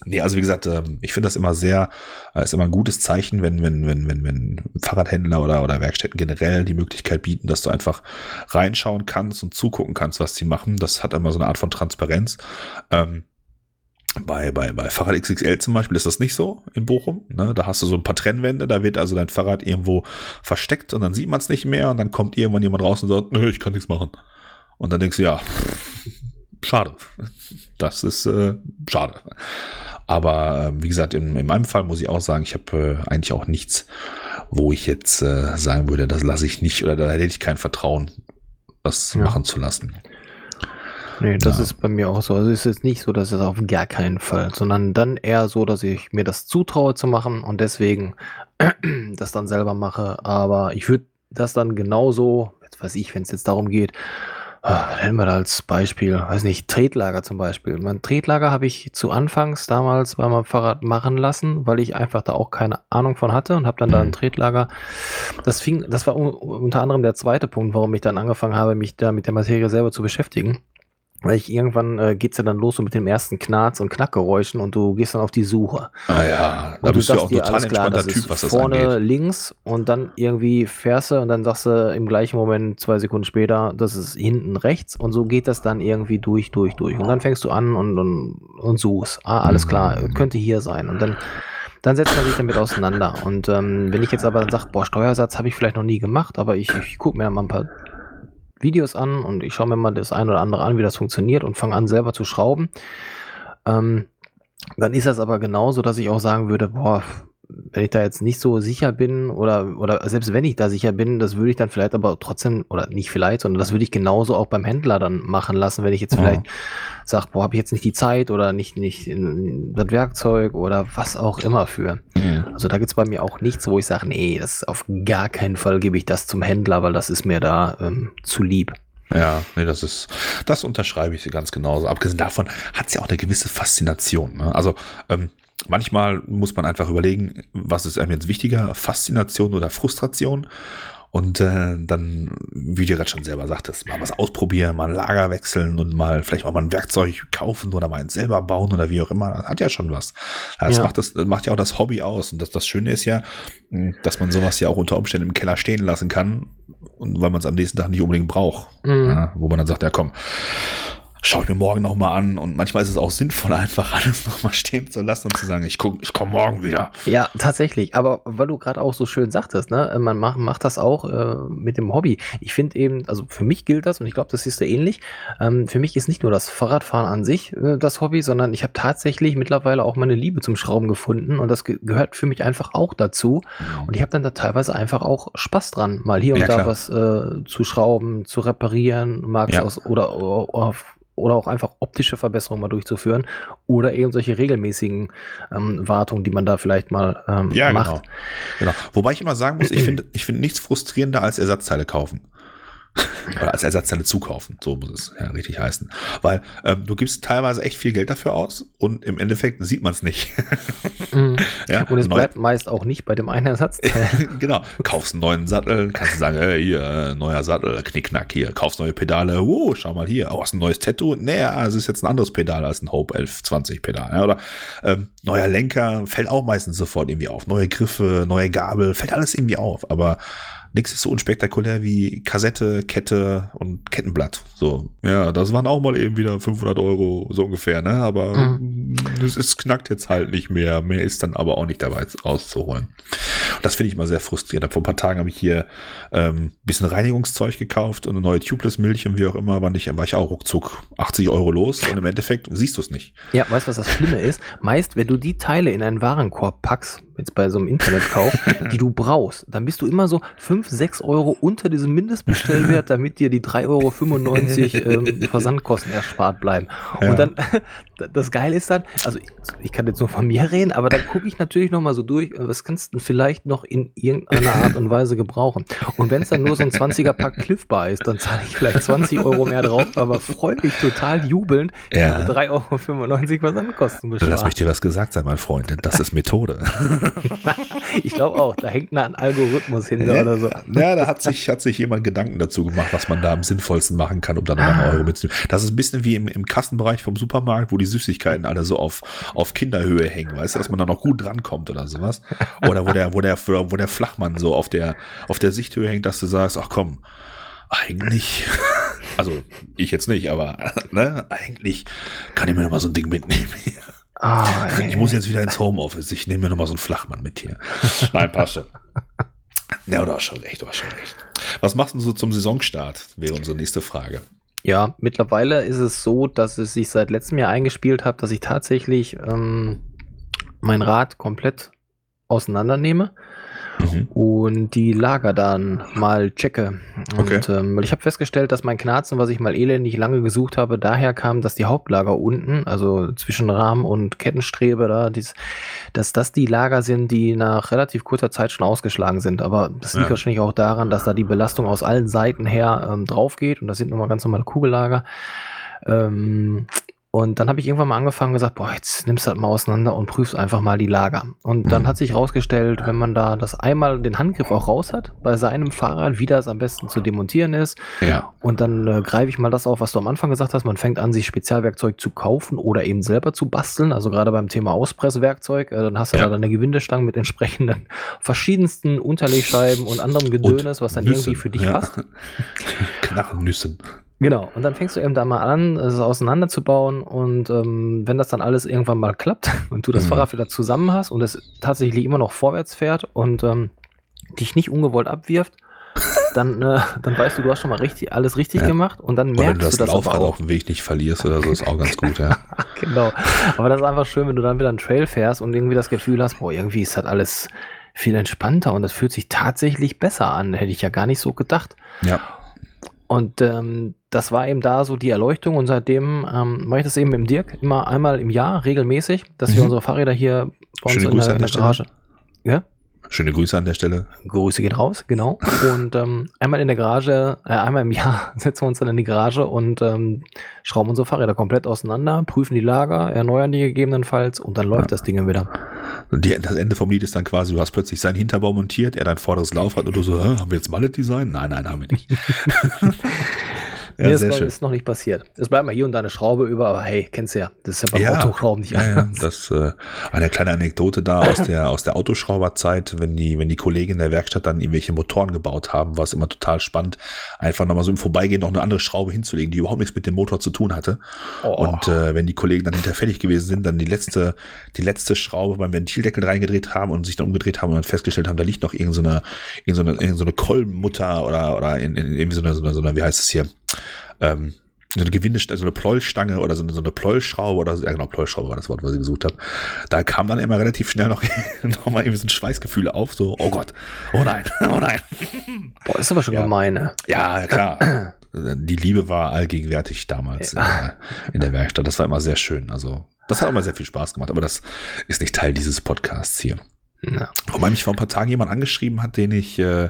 Speaker 1: Nee, also wie gesagt, ähm, ich finde das immer sehr, äh, ist immer ein gutes Zeichen, wenn, wenn, wenn, wenn, wenn Fahrradhändler oder, oder Werkstätten generell die Möglichkeit bieten, dass du einfach reinschauen kannst und zugucken kannst, was sie machen. Das hat immer so eine Art von Transparenz. Ähm, bei, bei, bei Fahrrad XXL zum Beispiel ist das nicht so in Bochum. Ne? Da hast du so ein paar Trennwände, da wird also dein Fahrrad irgendwo versteckt und dann sieht man es nicht mehr und dann kommt irgendwann jemand raus und sagt, nö, ich kann nichts machen. Und dann denkst du, ja, schade. Das ist äh, schade. Aber äh, wie gesagt, in, in, meinem Fall muss ich auch sagen, ich habe äh, eigentlich auch nichts, wo ich jetzt äh, sagen würde, das lasse ich nicht oder da hätte ich kein Vertrauen, das ja. machen zu lassen.
Speaker 2: Nee, das ja. ist bei mir auch so. Also es ist nicht so, dass es auf gar keinen Fall, sondern dann eher so, dass ich mir das zutraue zu machen und deswegen das dann selber mache. Aber ich würde das dann genauso, jetzt weiß ich, wenn es jetzt darum geht, nennen wir da als Beispiel, weiß nicht, Tretlager zum Beispiel. Mein Tretlager habe ich zu Anfangs damals bei meinem Fahrrad machen lassen, weil ich einfach da auch keine Ahnung von hatte und habe dann da ein mhm. Tretlager. Das fing, das war unter anderem der zweite Punkt, warum ich dann angefangen habe, mich da mit der Materie selber zu beschäftigen. Weil ich irgendwann äh, geht's ja dann los so mit dem ersten Knarz und Knackgeräuschen und du gehst dann auf die Suche.
Speaker 1: Ah ja, da bist du auch dir, total klar, das Typ, was
Speaker 2: das vorne angeht. links und dann irgendwie fährst du und dann sagst du im gleichen Moment, zwei Sekunden später, das ist hinten rechts und so geht das dann irgendwie durch, durch, durch. Und dann fängst du an und, und, und suchst. Ah, alles klar, mhm. könnte hier sein. Und dann dann setzt man sich damit auseinander. Und ähm, wenn ich jetzt aber dann sage, boah, Steuersatz habe ich vielleicht noch nie gemacht, aber ich, ich gucke mir mal ein paar Videos an und ich schaue mir mal das ein oder andere an, wie das funktioniert und fange an, selber zu schrauben. Ähm, dann ist das aber genauso, dass ich auch sagen würde, boah, wenn ich da jetzt nicht so sicher bin oder, oder selbst wenn ich da sicher bin, das würde ich dann vielleicht aber trotzdem, oder nicht vielleicht, sondern das würde ich genauso auch beim Händler dann machen lassen, wenn ich jetzt vielleicht ja. sage, boah, habe ich jetzt nicht die Zeit oder nicht, nicht das Werkzeug oder was auch immer für. Ja. Also da gibt es bei mir auch nichts, wo ich sage, nee, das auf gar keinen Fall gebe ich das zum Händler, weil das ist mir da ähm, zu lieb.
Speaker 1: Ja, nee, das ist, das unterschreibe ich ganz genauso. Abgesehen davon hat es ja auch eine gewisse Faszination. Ne? Also ähm, manchmal muss man einfach überlegen, was ist einem jetzt wichtiger, Faszination oder Frustration. Und äh, dann, wie du gerade schon selber sagtest, mal was ausprobieren, mal ein Lager wechseln und mal vielleicht auch mal ein Werkzeug kaufen oder mal eins selber bauen oder wie auch immer. Das hat ja schon was. Das,
Speaker 2: Ja.
Speaker 1: macht, das macht ja auch das Hobby aus. Und das, das Schöne ist ja, dass man sowas ja auch unter Umständen im Keller stehen lassen kann. Und weil man es am nächsten Tag nicht unbedingt braucht.
Speaker 2: Mhm.
Speaker 1: Ja, wo man dann sagt, ja komm, schau ich mir morgen nochmal an. Und manchmal ist es auch sinnvoll, einfach alles nochmal stehen zu lassen und zu sagen, ich guck, ich komme morgen wieder.
Speaker 2: Ja, tatsächlich. Aber weil du gerade auch so schön sagtest, ne, man macht, macht das auch äh, mit dem Hobby. Ich finde eben, also für mich gilt das und ich glaube, das ist ja ähnlich. Ähm, für mich ist nicht nur das Fahrradfahren an sich äh, das Hobby, sondern ich habe tatsächlich mittlerweile auch meine Liebe zum Schrauben gefunden und das ge gehört für mich einfach auch dazu. Und ich habe dann da teilweise einfach auch Spaß dran, mal hier und
Speaker 1: Ja,
Speaker 2: da
Speaker 1: klar.
Speaker 2: was äh, zu schrauben, zu reparieren, mag's
Speaker 1: Ja.
Speaker 2: aus oder, oder, oder auch einfach optische Verbesserungen mal durchzuführen oder eben solche regelmäßigen ähm, Wartungen, die man da vielleicht mal ähm,
Speaker 1: Ja,
Speaker 2: macht.
Speaker 1: genau. genau. Wobei ich immer sagen muss, ich finde ich finde nichts frustrierender als Ersatzteile kaufen. Oder als Ersatzteile zukaufen, so muss es ja richtig heißen. Weil ähm, du gibst teilweise echt viel Geld dafür aus und im Endeffekt sieht man es nicht.
Speaker 2: Mhm.
Speaker 1: ja,
Speaker 2: Und es
Speaker 1: neu-
Speaker 2: bleibt meist auch nicht bei dem einen Ersatzteil.
Speaker 1: genau. Kaufst einen neuen Sattel, kannst du sagen, hey, hier, neuer Sattel, knickknack hier. Kaufst neue Pedale, oh, schau mal hier. Oh, hast ein neues Tattoo? Nee, ja, es ist jetzt ein anderes Pedal als ein Hope 1120 Pedal. Ja, oder ähm, neuer Lenker, fällt auch meistens sofort irgendwie auf. Neue Griffe, neue Gabel, fällt alles irgendwie auf. Aber nichts ist so unspektakulär wie Kassette, Kette und Kettenblatt. So, ja, das waren auch mal eben wieder 500 Euro, so ungefähr, ne? Aber
Speaker 2: Mhm.
Speaker 1: es, es knackt jetzt halt nicht mehr. Mehr ist dann aber auch nicht dabei rauszuholen. Das finde ich immer sehr frustrierend. Vor ein paar Tagen habe ich hier ähm, bisschen Reinigungszeug gekauft und eine neue Tubeless-Milch und wie auch immer, war, nicht, war ich auch ruckzuck 80 Euro los und im Endeffekt siehst du es nicht.
Speaker 2: Ja, weißt du, was das Schlimme ist? Meist, wenn du die Teile in einen Warenkorb packst, jetzt bei so einem Internetkauf, die du brauchst, dann bist du immer so 5, 6 Euro unter diesem Mindestbestellwert, damit dir die 3,95 Euro ähm, Versandkosten erspart bleiben.
Speaker 1: Ja.
Speaker 2: Und dann, das Geile ist dann, also ich, ich kann jetzt nur von mir reden, aber dann gucke ich natürlich nochmal so durch, was kannst du vielleicht noch in irgendeiner Art und Weise gebrauchen? Und wenn es dann nur so ein 20er-Pack Cliff Bar ist, dann zahle ich vielleicht 20 Euro mehr drauf, aber freue mich total jubelnd,
Speaker 1: Ja.
Speaker 2: 3,95 Euro Versandkosten
Speaker 1: Lass mich dir was gesagt sein, mein Freund, denn das ist Methode.
Speaker 2: Ich glaube auch, da hängt ein Algorithmus hinter oder so.
Speaker 1: Ja, da hat sich, hat sich jemand Gedanken dazu gemacht, was man da am sinnvollsten machen kann, um dann nochmal einen Euro mitzunehmen. Das ist ein bisschen wie im, im Kassenbereich vom Supermarkt, wo die Süßigkeiten alle so auf, auf Kinderhöhe hängen, weißt du, dass man da noch gut drankommt oder sowas. Oder wo der, wo der, wo der Flachmann so auf der, auf der Sichthöhe hängt, dass du sagst, ach komm, eigentlich, also ich jetzt nicht, aber ne, eigentlich kann ich mir noch mal so ein Ding mitnehmen.
Speaker 2: Ah,
Speaker 1: Ich muss jetzt wieder ins Homeoffice. Ich nehme mir nochmal so einen Flachmann mit hier. Nein, passt schon. Ja, du hast schon recht, du hast schon recht. Was machst du so zum Saisonstart? Wäre unsere nächste Frage.
Speaker 2: Ja, mittlerweile ist es so, dass es sich seit letztem Jahr eingespielt hat, dass ich tatsächlich ähm, mein Rad komplett auseinandernehme
Speaker 1: Mhm.
Speaker 2: und die Lager dann mal checke. Und
Speaker 1: Okay.
Speaker 2: ähm, weil ich habe festgestellt, dass mein Knarzen, was ich mal elendig lange gesucht habe, daher kam, dass die Hauptlager unten, also zwischen Rahmen und Kettenstrebe da, dies, dass das die Lager sind, die nach relativ kurzer Zeit schon ausgeschlagen sind. Aber das liegt
Speaker 1: Ja.
Speaker 2: wahrscheinlich auch daran, dass da die Belastung aus allen Seiten her ähm, drauf geht und das sind nochmal ganz normale Kugellager. Ähm, und dann habe ich irgendwann mal angefangen und gesagt, boah, jetzt nimmst du das mal auseinander und prüfst einfach mal die Lager. Und dann
Speaker 1: Mhm.
Speaker 2: hat sich herausgestellt, wenn man da das einmal den Handgriff auch raus hat, bei seinem Fahrrad, wie das am besten zu demontieren ist,
Speaker 1: Ja.
Speaker 2: und dann äh, greife ich mal das auf, was du am Anfang gesagt hast. Man fängt an, sich Spezialwerkzeug zu kaufen oder eben selber zu basteln. Also gerade beim Thema Auspresswerkzeug, äh, dann hast du
Speaker 1: Ja.
Speaker 2: da deine Gewindestangen mit entsprechenden verschiedensten Unterlegscheiben und anderem Gedönes, was dann
Speaker 1: Nüsse,
Speaker 2: irgendwie für dich
Speaker 1: ja.
Speaker 2: passt.
Speaker 1: Knarrennüsse.
Speaker 2: Genau, und dann fängst du eben da mal an, es auseinanderzubauen und ähm, wenn das dann alles irgendwann mal klappt und du das
Speaker 1: Mhm.
Speaker 2: Fahrrad wieder zusammen hast und es tatsächlich immer noch vorwärts fährt und ähm, dich nicht ungewollt abwirft, dann, äh, dann weißt du, du hast schon mal richtig, alles richtig
Speaker 1: Ja.
Speaker 2: gemacht und dann
Speaker 1: Oder wenn du
Speaker 2: merkst
Speaker 1: das
Speaker 2: du das
Speaker 1: Laufrad
Speaker 2: auch.
Speaker 1: auf dem Weg nicht verlierst oder so, ist auch ganz gut, ja.
Speaker 2: Genau, aber das ist einfach schön, wenn du dann wieder einen Trail fährst und irgendwie das Gefühl hast, boah, irgendwie ist das alles viel entspannter und das fühlt sich tatsächlich besser an, hätte ich ja gar nicht so gedacht.
Speaker 1: Ja.
Speaker 2: Und ähm, das war eben da so die Erleuchtung und seitdem ähm, mache ich das eben mit dem Dirk immer einmal im Jahr regelmäßig, dass wir
Speaker 1: Mhm.
Speaker 2: unsere Fahrräder hier bei uns
Speaker 1: Schöne
Speaker 2: in
Speaker 1: Grüße
Speaker 2: der, in der. Garage. Ja?
Speaker 1: Schöne Grüße an der Stelle.
Speaker 2: Grüße gehen raus, genau. Und ähm, einmal in der Garage, äh, einmal im Jahr setzen wir uns dann in die Garage und ähm, schrauben unsere Fahrräder komplett auseinander, prüfen die Lager, erneuern die gegebenenfalls und dann läuft ja. das Ding wieder.
Speaker 1: Und die, das Ende vom Lied ist dann quasi, du hast plötzlich seinen Hinterbau montiert, er dein vorderes Laufrad und du so, haben wir jetzt Mallet-Design? Nein, nein, haben wir nicht.
Speaker 2: Ja, Mir ist, noch, ist, noch, nicht passiert. Es bleibt mal hier und da eine Schraube über, aber hey, kennst du ja. Das ist ja beim
Speaker 1: ja,
Speaker 2: Autoschrauben nicht
Speaker 1: ja, ja, das äh, eine kleine Anekdote da aus der aus der Autoschrauberzeit, wenn die wenn die Kollegen in der Werkstatt dann irgendwelche Motoren gebaut haben, war es immer total spannend, einfach nochmal so im Vorbeigehen noch eine andere Schraube hinzulegen, die überhaupt nichts mit dem Motor zu tun hatte. Oh. Und äh, wenn die Kollegen dann hinterher fertig gewesen sind, dann die letzte die letzte Schraube beim Ventildeckel reingedreht haben und sich dann umgedreht haben und dann festgestellt haben, da liegt noch irgendeine irgendeine, irgendeine Kolbenmutter oder oder in, in, irgendwie so eine, so eine, so eine wie heißt es hier ähm, so eine Gewindestange, so eine Pleuelstange oder so eine, so eine Pleuelschraube oder so, ja genau, Pleuelschraube war das Wort, was ich gesucht habe. Da kam dann immer relativ schnell noch, noch mal irgendwie so ein Schweißgefühl auf, so, oh Gott, oh nein, oh nein.
Speaker 2: Boah, ist aber schon ja. gemein, ne?
Speaker 1: Ja, klar. Die Liebe war allgegenwärtig damals ja. in, der, in, der, Werkstatt. Das war immer sehr schön. Also, das hat immer sehr viel Spaß gemacht, aber das ist nicht Teil dieses Podcasts hier. Ja. Wobei mich vor ein paar Tagen jemand angeschrieben hat, den ich, äh,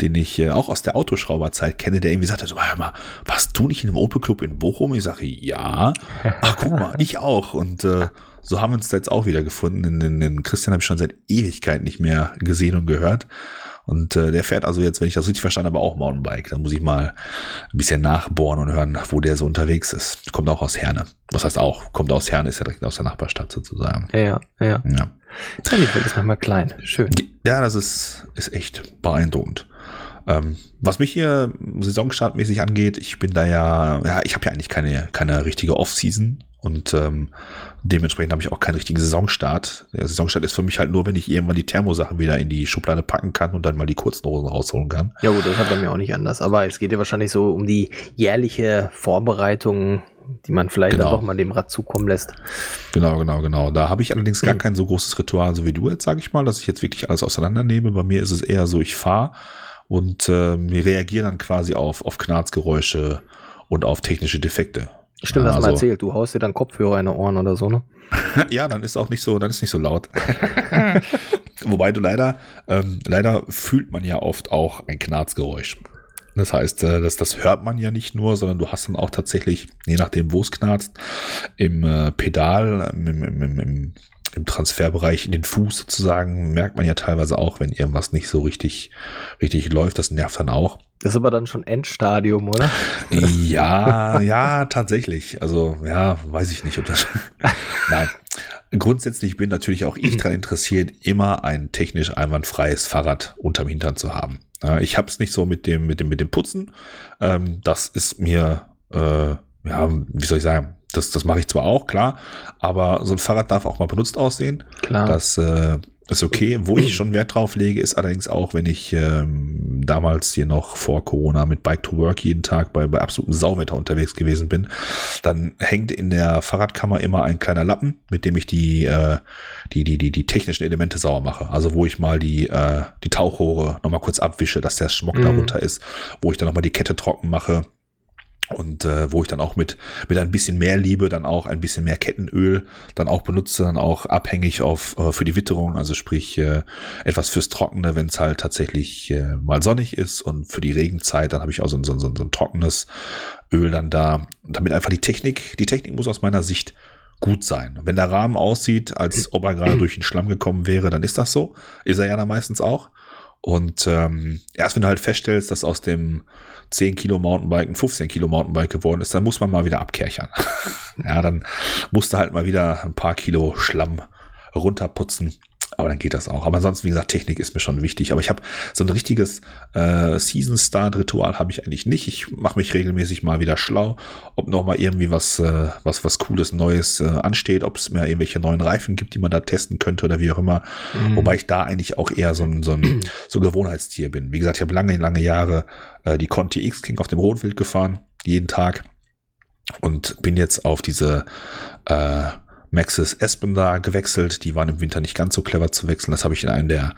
Speaker 1: den ich äh, auch aus der Autoschrauberzeit kenne, der irgendwie sagte so, hör mal, warst du nicht in einem Opel Club in Bochum? Ich sage, ja. Ach, guck mal, ich auch. Und äh, so haben wir uns da jetzt auch wieder gefunden. Den, den, den Christian habe ich schon seit Ewigkeit nicht mehr gesehen und gehört. Und äh, der fährt also jetzt, wenn ich das richtig verstanden habe, auch Mountainbike. Da muss ich mal ein bisschen nachbohren und hören, wo der so unterwegs ist. Kommt auch aus Herne. Was heißt auch? Kommt aus Herne, ist ja direkt aus der Nachbarstadt sozusagen.
Speaker 2: Ja, ja. ja. ja. ja die Welt ist manchmal klein. Schön.
Speaker 1: Ja, das ist, ist echt beeindruckend. Ähm, was mich hier saisonstartmäßig angeht, ich bin da ja, ja, ich habe ja eigentlich keine, keine richtige Off-Season und ähm, dementsprechend habe ich auch keinen richtigen Saisonstart. Der Saisonstart ist für mich halt nur, wenn ich irgendwann die Thermosachen wieder in die Schublade packen kann und dann mal die kurzen Hosen rausholen kann.
Speaker 2: Ja gut, das hat bei mir auch nicht anders. Aber es geht ja wahrscheinlich so um die jährliche Vorbereitung, die man vielleicht genau. dann doch mal dem Rad zukommen lässt.
Speaker 1: Genau, genau, genau. Da habe ich allerdings gar kein so großes Ritual, so wie du jetzt, sage ich mal, dass ich jetzt wirklich alles auseinandernehme. Bei mir ist es eher so, ich fahre und äh, wir reagieren dann quasi auf, auf Knarzgeräusche und auf technische Defekte.
Speaker 2: Stimmt, ja, hast also, mal erzählt, du haust dir dann Kopfhörer in die Ohren oder so, ne?
Speaker 1: ja, dann ist auch nicht so, dann ist nicht so laut. Wobei du leider, ähm, leider fühlt man ja oft auch ein Knarzgeräusch. Das heißt, äh, das, das hört man ja nicht nur, sondern du hast dann auch tatsächlich, je nachdem, wo es knarzt, im äh, Pedal, im, im, im, im im Transferbereich in den Fuß sozusagen merkt man ja teilweise auch, wenn irgendwas nicht so richtig, richtig läuft. Das nervt dann auch.
Speaker 2: Das ist aber dann schon Endstadium, oder?
Speaker 1: Ja, ja, tatsächlich. Also, ja, weiß ich nicht, ob das. Nein. Grundsätzlich bin natürlich auch ich daran interessiert, immer ein technisch einwandfreies Fahrrad unterm Hintern zu haben. Ich habe es nicht so mit dem, mit dem, mit dem Putzen. Ähm, das ist mir, äh, ja, wie soll ich sagen, das, das mache ich zwar auch, klar, aber so ein Fahrrad darf auch mal benutzt aussehen. Klar. Das äh, ist okay. Wo ich schon Wert drauf lege, ist allerdings auch, wenn ich ähm, damals hier noch vor Corona mit Bike to Work jeden Tag bei, bei absolutem Sauwetter unterwegs gewesen bin, dann hängt in der Fahrradkammer immer ein kleiner Lappen, mit dem ich die, äh, die, die, die, die technischen Elemente sauer mache. Also wo ich mal die, äh, die Tauchrohre nochmal kurz abwische, dass der Schmuck mhm. darunter ist, wo ich dann nochmal die Kette trocken mache und äh, wo ich dann auch mit mit ein bisschen mehr Liebe dann auch ein bisschen mehr Kettenöl dann auch benutze, dann auch abhängig auf äh, für die Witterung, also sprich äh, etwas fürs Trockene, wenn es halt tatsächlich äh, mal sonnig ist und für die Regenzeit, dann habe ich auch so, so, so, so ein trockenes Öl dann da, damit einfach die Technik, die Technik muss aus meiner Sicht gut sein. Wenn der Rahmen aussieht, als ob er gerade durch den Schlamm gekommen wäre, dann ist das so. Ist er ja dann meistens auch. Und ähm, erst wenn du halt feststellst, dass aus dem 10 Kilo Mountainbike ein 15 Kilo Mountainbike geworden ist, dann muss man mal wieder abkerchern. ja, dann musste halt mal wieder ein paar Kilo Schlamm runterputzen. Aber dann geht das auch. Aber ansonsten, wie gesagt, Technik ist mir schon wichtig. Aber ich habe so ein richtiges äh, Season-Start-Ritual habe ich eigentlich nicht. Ich mache mich regelmäßig mal wieder schlau, ob noch mal irgendwie was, äh, was, was Cooles, Neues äh, ansteht, ob es mir irgendwelche neuen Reifen gibt, die man da testen könnte oder wie auch immer. Mhm. Wobei ich da eigentlich auch eher so ein, so ein so Gewohnheitstier bin. Wie gesagt, ich habe lange, lange Jahre äh, die Conti X King auf dem Rotwild gefahren, jeden Tag. Und bin jetzt auf diese äh, Maxis Espen da gewechselt. Die waren im Winter nicht ganz so clever zu wechseln. Das habe ich in einem der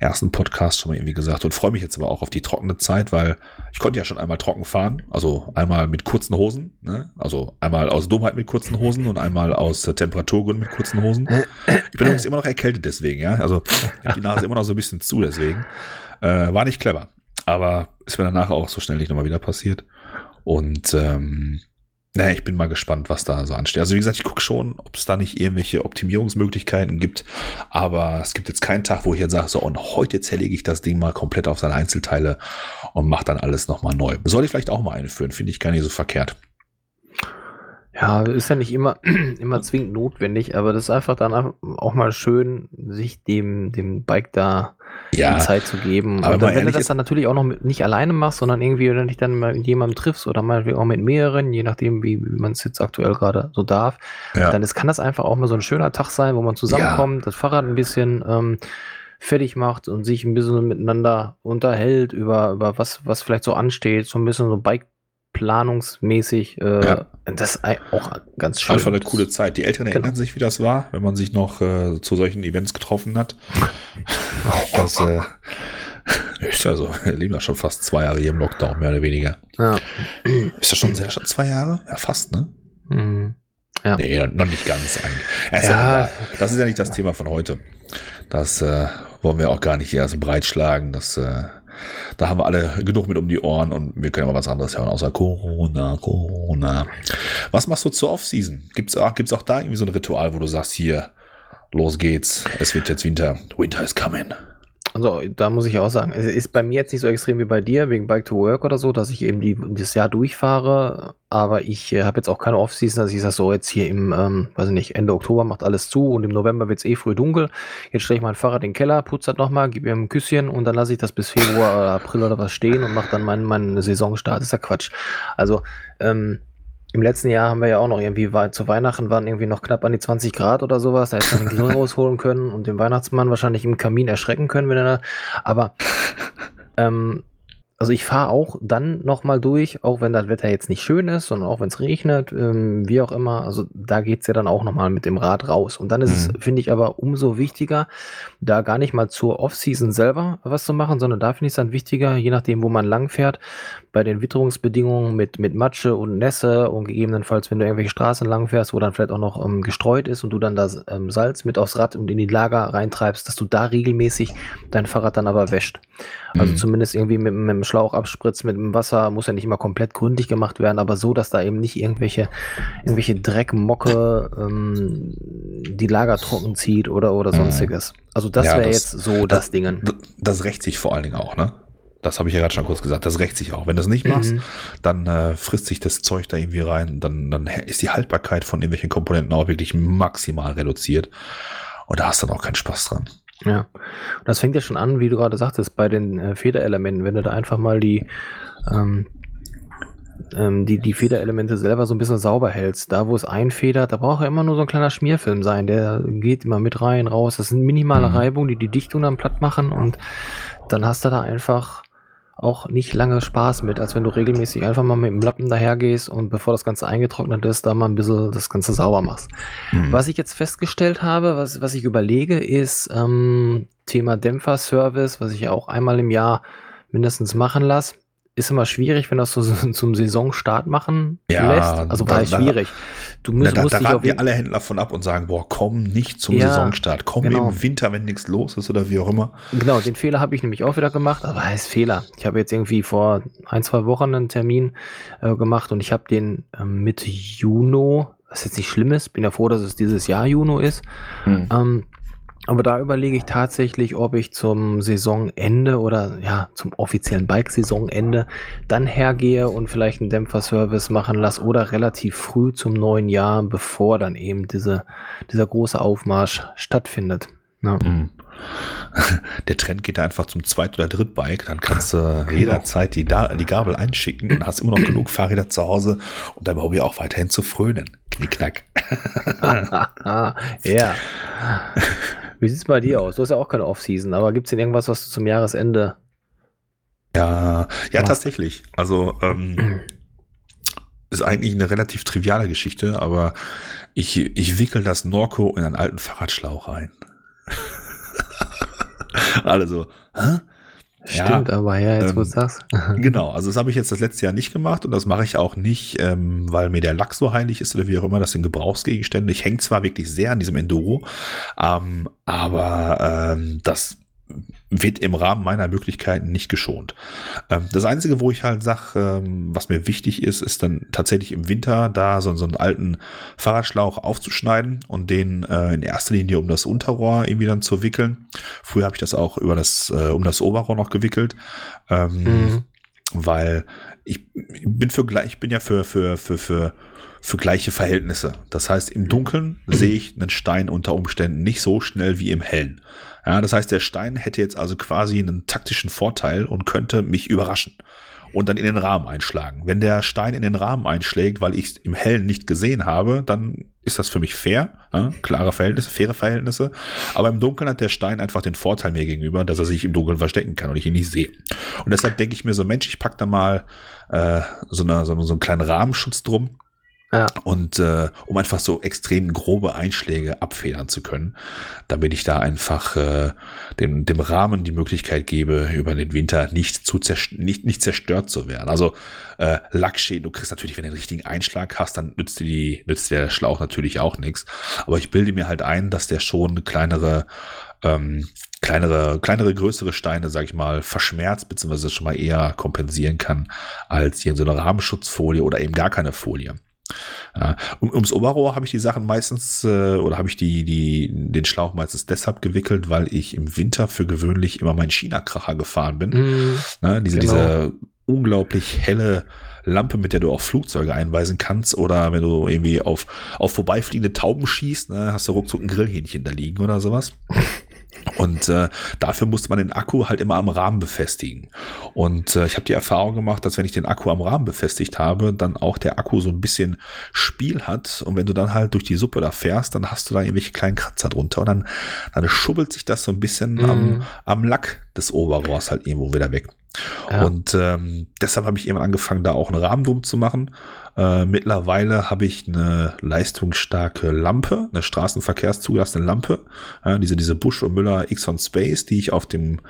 Speaker 1: ersten Podcasts schon mal irgendwie gesagt und freue mich jetzt aber auch auf die trockene Zeit, weil ich konnte ja schon einmal trocken fahren. Also einmal mit kurzen Hosen, ne? also einmal aus Dummheit mit kurzen Hosen und einmal aus äh, Temperaturgründen mit kurzen Hosen. Ich bin übrigens immer noch erkältet deswegen, ja. Also die Nase immer noch so ein bisschen zu deswegen. Äh, war nicht clever. Aber ist mir danach auch so schnell nicht nochmal wieder passiert. Und ähm, naja, ich bin mal gespannt, was da so ansteht. Also wie gesagt, ich gucke schon, ob es da nicht irgendwelche Optimierungsmöglichkeiten gibt. Aber es gibt jetzt keinen Tag, wo ich jetzt sage, so und heute zerlege ich das Ding mal komplett auf seine Einzelteile und mache dann alles nochmal neu. Soll ich vielleicht auch mal einführen, finde ich gar nicht so verkehrt.
Speaker 2: Ja, ist ja nicht immer, immer zwingend notwendig, aber das ist einfach dann auch mal schön, sich dem, dem Bike da
Speaker 1: Ja,
Speaker 2: Zeit zu geben.
Speaker 1: aber
Speaker 2: dann, wenn du das dann natürlich auch noch mit, nicht alleine machst, sondern irgendwie, wenn du dich dann mal mit jemandem triffst oder mal auch mit mehreren, je nachdem, wie, wie man es jetzt aktuell gerade so darf,
Speaker 1: ja.
Speaker 2: dann ist, kann das einfach auch mal so ein schöner Tag sein, wo man zusammenkommt, das Fahrrad ein bisschen ähm, fertig macht und sich ein bisschen miteinander unterhält über, über was, was vielleicht so ansteht, so ein bisschen so Bike-planungsmäßig. Äh,
Speaker 1: Ja.
Speaker 2: Das ist auch ganz schön.
Speaker 1: Einfach eine coole Zeit. Die
Speaker 2: Genau.
Speaker 1: erinnern sich, wie das war, wenn man sich noch äh, zu solchen Events getroffen hat. Das äh, ist ja so. Wir leben ja schon fast zwei Jahre hier im Lockdown, mehr oder weniger.
Speaker 2: Ja.
Speaker 1: Ist das schon sehr schon zwei Jahre? Ja, fast, ne?
Speaker 2: Mhm. Ja.
Speaker 1: Nee, noch nicht ganz eigentlich. Ja, das ist ja nicht das Thema von heute. Das äh, wollen wir auch gar nicht hier so breitschlagen. Das, äh, da haben wir alle genug mit um die Ohren und wir können aber was anderes hören, außer Corona, Corona. Was machst du zur Off-Season? Gibt's auch, gibt's auch da irgendwie so ein Ritual, wo du sagst, hier, los geht's, es wird jetzt Winter, Winter is coming.
Speaker 2: Also, da muss ich auch sagen, es ist bei mir jetzt nicht so extrem wie bei dir, wegen Bike to Work oder so, dass ich eben die, das Jahr durchfahre, aber ich äh, habe jetzt auch keine Off-Season, dass ich sage, so jetzt hier im, ähm, weiß ich nicht, Ende Oktober macht alles zu und im November wird es eh früh dunkel. Jetzt stelle ich mein Fahrrad in den Keller, putze das nochmal, gebe ihm ein Küsschen und dann lasse ich das bis Februar oder April oder was stehen und mache dann meinen meinen Saisonstart. Das ist ja Quatsch. Also, ähm, im letzten Jahr haben wir ja auch noch irgendwie, zu Weihnachten waren irgendwie noch knapp an die 20 Grad oder sowas. Da hätte man den Grill rausholen können und den Weihnachtsmann wahrscheinlich im Kamin erschrecken können, wenn er da. Aber ähm, also ich fahre auch dann nochmal durch, auch wenn das Wetter jetzt nicht schön ist, sondern auch wenn es regnet, ähm, wie auch immer. Also da geht's ja dann auch nochmal mit dem Rad raus. Und dann ist
Speaker 1: Mhm.
Speaker 2: es, finde ich, aber umso wichtiger, da gar nicht mal zur Off-Season selber was zu machen, sondern da finde ich es dann wichtiger, je nachdem, wo man lang fährt, bei den Witterungsbedingungen mit, mit Matsche und Nässe und gegebenenfalls, wenn du irgendwelche Straßen lang fährst, wo dann vielleicht auch noch ähm, gestreut ist und du dann das ähm, Salz mit aufs Rad und in die Lager reintreibst, dass du da regelmäßig dein Fahrrad dann aber wäscht. Also
Speaker 1: Mhm.
Speaker 2: zumindest irgendwie mit, mit dem Schlauch abspritzt, mit dem Wasser, muss ja nicht immer komplett gründlich gemacht werden, aber so, dass da eben nicht irgendwelche, irgendwelche Dreckmocke ähm, die Lager trocken zieht oder, oder sonstiges. Also das
Speaker 1: Ja,
Speaker 2: wäre
Speaker 1: das-
Speaker 2: jetzt so das,
Speaker 1: das-
Speaker 2: Dingen.
Speaker 1: D- Das rächt sich vor allen Dingen auch, ne? Das habe ich ja gerade schon kurz gesagt. Das rächt sich auch. Wenn du es nicht machst,
Speaker 2: Mhm.
Speaker 1: dann äh, frisst sich das Zeug da irgendwie rein. Dann, dann ist die Haltbarkeit von irgendwelchen Komponenten auch wirklich maximal reduziert. Und da hast du dann auch keinen Spaß dran.
Speaker 2: Ja, und das fängt ja schon an, wie du gerade sagtest, bei den äh, Federelementen. Wenn du da einfach mal die, ähm, ähm, die, die Federelemente selber so ein bisschen sauber hältst, da wo es einfedert, da braucht ja immer nur so ein kleiner Schmierfilm sein. Der geht immer mit rein, raus. Das sind minimale
Speaker 1: Mhm.
Speaker 2: Reibungen, die die Dichtung dann platt machen und dann hast du da einfach auch nicht lange Spaß mit, als wenn du regelmäßig einfach mal mit dem Lappen dahergehst und bevor das Ganze eingetrocknet ist, da mal ein bisschen das Ganze sauber machst.
Speaker 1: Mhm.
Speaker 2: Was ich jetzt festgestellt habe, was, was ich überlege, ist ähm, Thema Dämpferservice, was ich ja auch einmal im Jahr mindestens machen lasse. Ist immer schwierig, wenn das so zum Saisonstart machen
Speaker 1: Ja,
Speaker 2: lässt. Also
Speaker 1: da-
Speaker 2: war
Speaker 1: da-
Speaker 2: schwierig. Du musst,
Speaker 1: da da
Speaker 2: auf
Speaker 1: raten wir alle Händler von ab und sagen, boah, komm nicht zum
Speaker 2: Ja,
Speaker 1: Saisonstart. Komm
Speaker 2: genau.
Speaker 1: im Winter, wenn nichts los ist oder wie auch immer.
Speaker 2: Genau, den Fehler habe ich nämlich auch wieder gemacht, aber heißt Fehler. Ich habe jetzt irgendwie vor ein, zwei Wochen einen Termin äh, gemacht und ich habe den ähm, Mitte Juno, was jetzt nicht schlimm ist, bin ja froh, dass es dieses Jahr Juno ist. Ähm, aber da überlege ich tatsächlich, ob ich zum Saisonende oder ja, zum offiziellen Bike-Saisonende dann hergehe und vielleicht einen Dämpferservice machen lasse oder relativ früh zum neuen Jahr, bevor dann eben diese, dieser große Aufmarsch stattfindet. Ja.
Speaker 1: Mhm. Der Trend geht da einfach zum Zweit- oder Drittbike. Dann kannst du jederzeit die, da die Gabel einschicken und hast immer noch genug Fahrräder zu Hause, um deinem Hobby auch weiterhin zu frönen. Knickknack.
Speaker 2: Ja. Wie sieht's bei dir aus? Du hast ja auch keine Off-Season, aber gibt's denn irgendwas, was du zum Jahresende
Speaker 1: Ja, ja,
Speaker 2: Machst-
Speaker 1: tatsächlich. Also, ähm, ist eigentlich eine relativ triviale Geschichte, aber ich, ich wickel das Norco in einen alten Fahrradschlauch rein. Alle so, hä?
Speaker 2: Stimmt, aber ja, jetzt
Speaker 1: ähm,
Speaker 2: wo du sagst.
Speaker 1: Genau, also das habe ich jetzt das letzte Jahr nicht gemacht und das mache ich auch nicht, ähm, weil mir der Lack so heilig ist oder wie auch immer, das sind Gebrauchsgegenstände. Ich hänge zwar wirklich sehr an diesem Enduro, ähm, aber ähm, das wird im Rahmen meiner Möglichkeiten nicht geschont. Ähm, das Einzige, wo ich halt sage, ähm, was mir wichtig ist, ist dann tatsächlich im Winter da so, einen alten Fahrradschlauch aufzuschneiden und den äh, in erster Linie um das Unterrohr irgendwie dann zu wickeln. Früher habe ich das auch über das, äh, um das Oberrohr noch gewickelt. Ähm, mhm. Weil ich, bin für gleich, ich bin ja für, für, für, für für gleiche Verhältnisse. Das heißt, im Dunkeln sehe ich einen Stein unter Umständen nicht so schnell wie im Hellen. Ja, das heißt, der Stein hätte jetzt also quasi einen taktischen Vorteil und könnte mich überraschen und dann in den Rahmen einschlagen. Wenn der Stein in den Rahmen einschlägt, weil ich es im Hellen nicht gesehen habe, dann ist das für mich fair, ja, klare Verhältnisse, faire Verhältnisse. Aber im Dunkeln hat der Stein einfach den Vorteil mir gegenüber, dass er sich im Dunkeln verstecken kann und ich ihn nicht sehe. Und deshalb denke ich mir so, Mensch, ich pack da mal äh, so, eine, so, so einen kleinen Rahmenschutz drum ja. Und äh, um einfach so extrem grobe Einschläge abfedern zu können, damit ich da einfach äh, dem, dem Rahmen die Möglichkeit gebe, über den Winter nicht zu nicht, nicht zerstört zu werden. Also äh, Lackschäden, du kriegst natürlich, wenn du den richtigen Einschlag hast, dann nützt dir, die, nützt der Schlauch natürlich auch nichts. Aber ich bilde mir halt ein, dass der schon kleinere ähm, kleinere, kleinere, größere Steine, sag ich mal, verschmerzt, beziehungsweise schon mal eher kompensieren kann, als hier in so einer Rahmenschutzfolie oder eben gar keine Folie. Ja, um, ums Oberrohr habe ich die Sachen meistens äh, oder habe ich die, die, den Schlauch meistens deshalb gewickelt, weil ich im Winter für gewöhnlich immer meinen China-Kracher gefahren bin. Mm, ne, diese, genau. diese unglaublich helle Lampe, mit der du auch Flugzeuge einweisen kannst oder wenn du irgendwie auf, auf vorbeifliegende Tauben schießt, ne, hast du ruckzuck ein Grillhähnchen da liegen oder sowas. Und äh, dafür musste man den Akku halt immer am Rahmen befestigen. Und äh, ich habe die Erfahrung gemacht, dass wenn ich den Akku am Rahmen befestigt habe, dann auch der Akku so ein bisschen Spiel hat. Und wenn du dann halt durch die Suppe da fährst, dann hast du da irgendwelche kleinen Kratzer drunter. Und dann, dann schubbelt sich das so ein bisschen mm. am, mhm. am Lack des Oberrohrs halt irgendwo wieder weg. Ja. Und ähm, deshalb habe ich eben angefangen, da auch einen Rahmen drum zu machen. Äh, mittlerweile habe ich eine leistungsstarke Lampe, eine straßenverkehrszugelassene Lampe, äh, diese, diese Busch und Müller X on Space, die ich auf dem,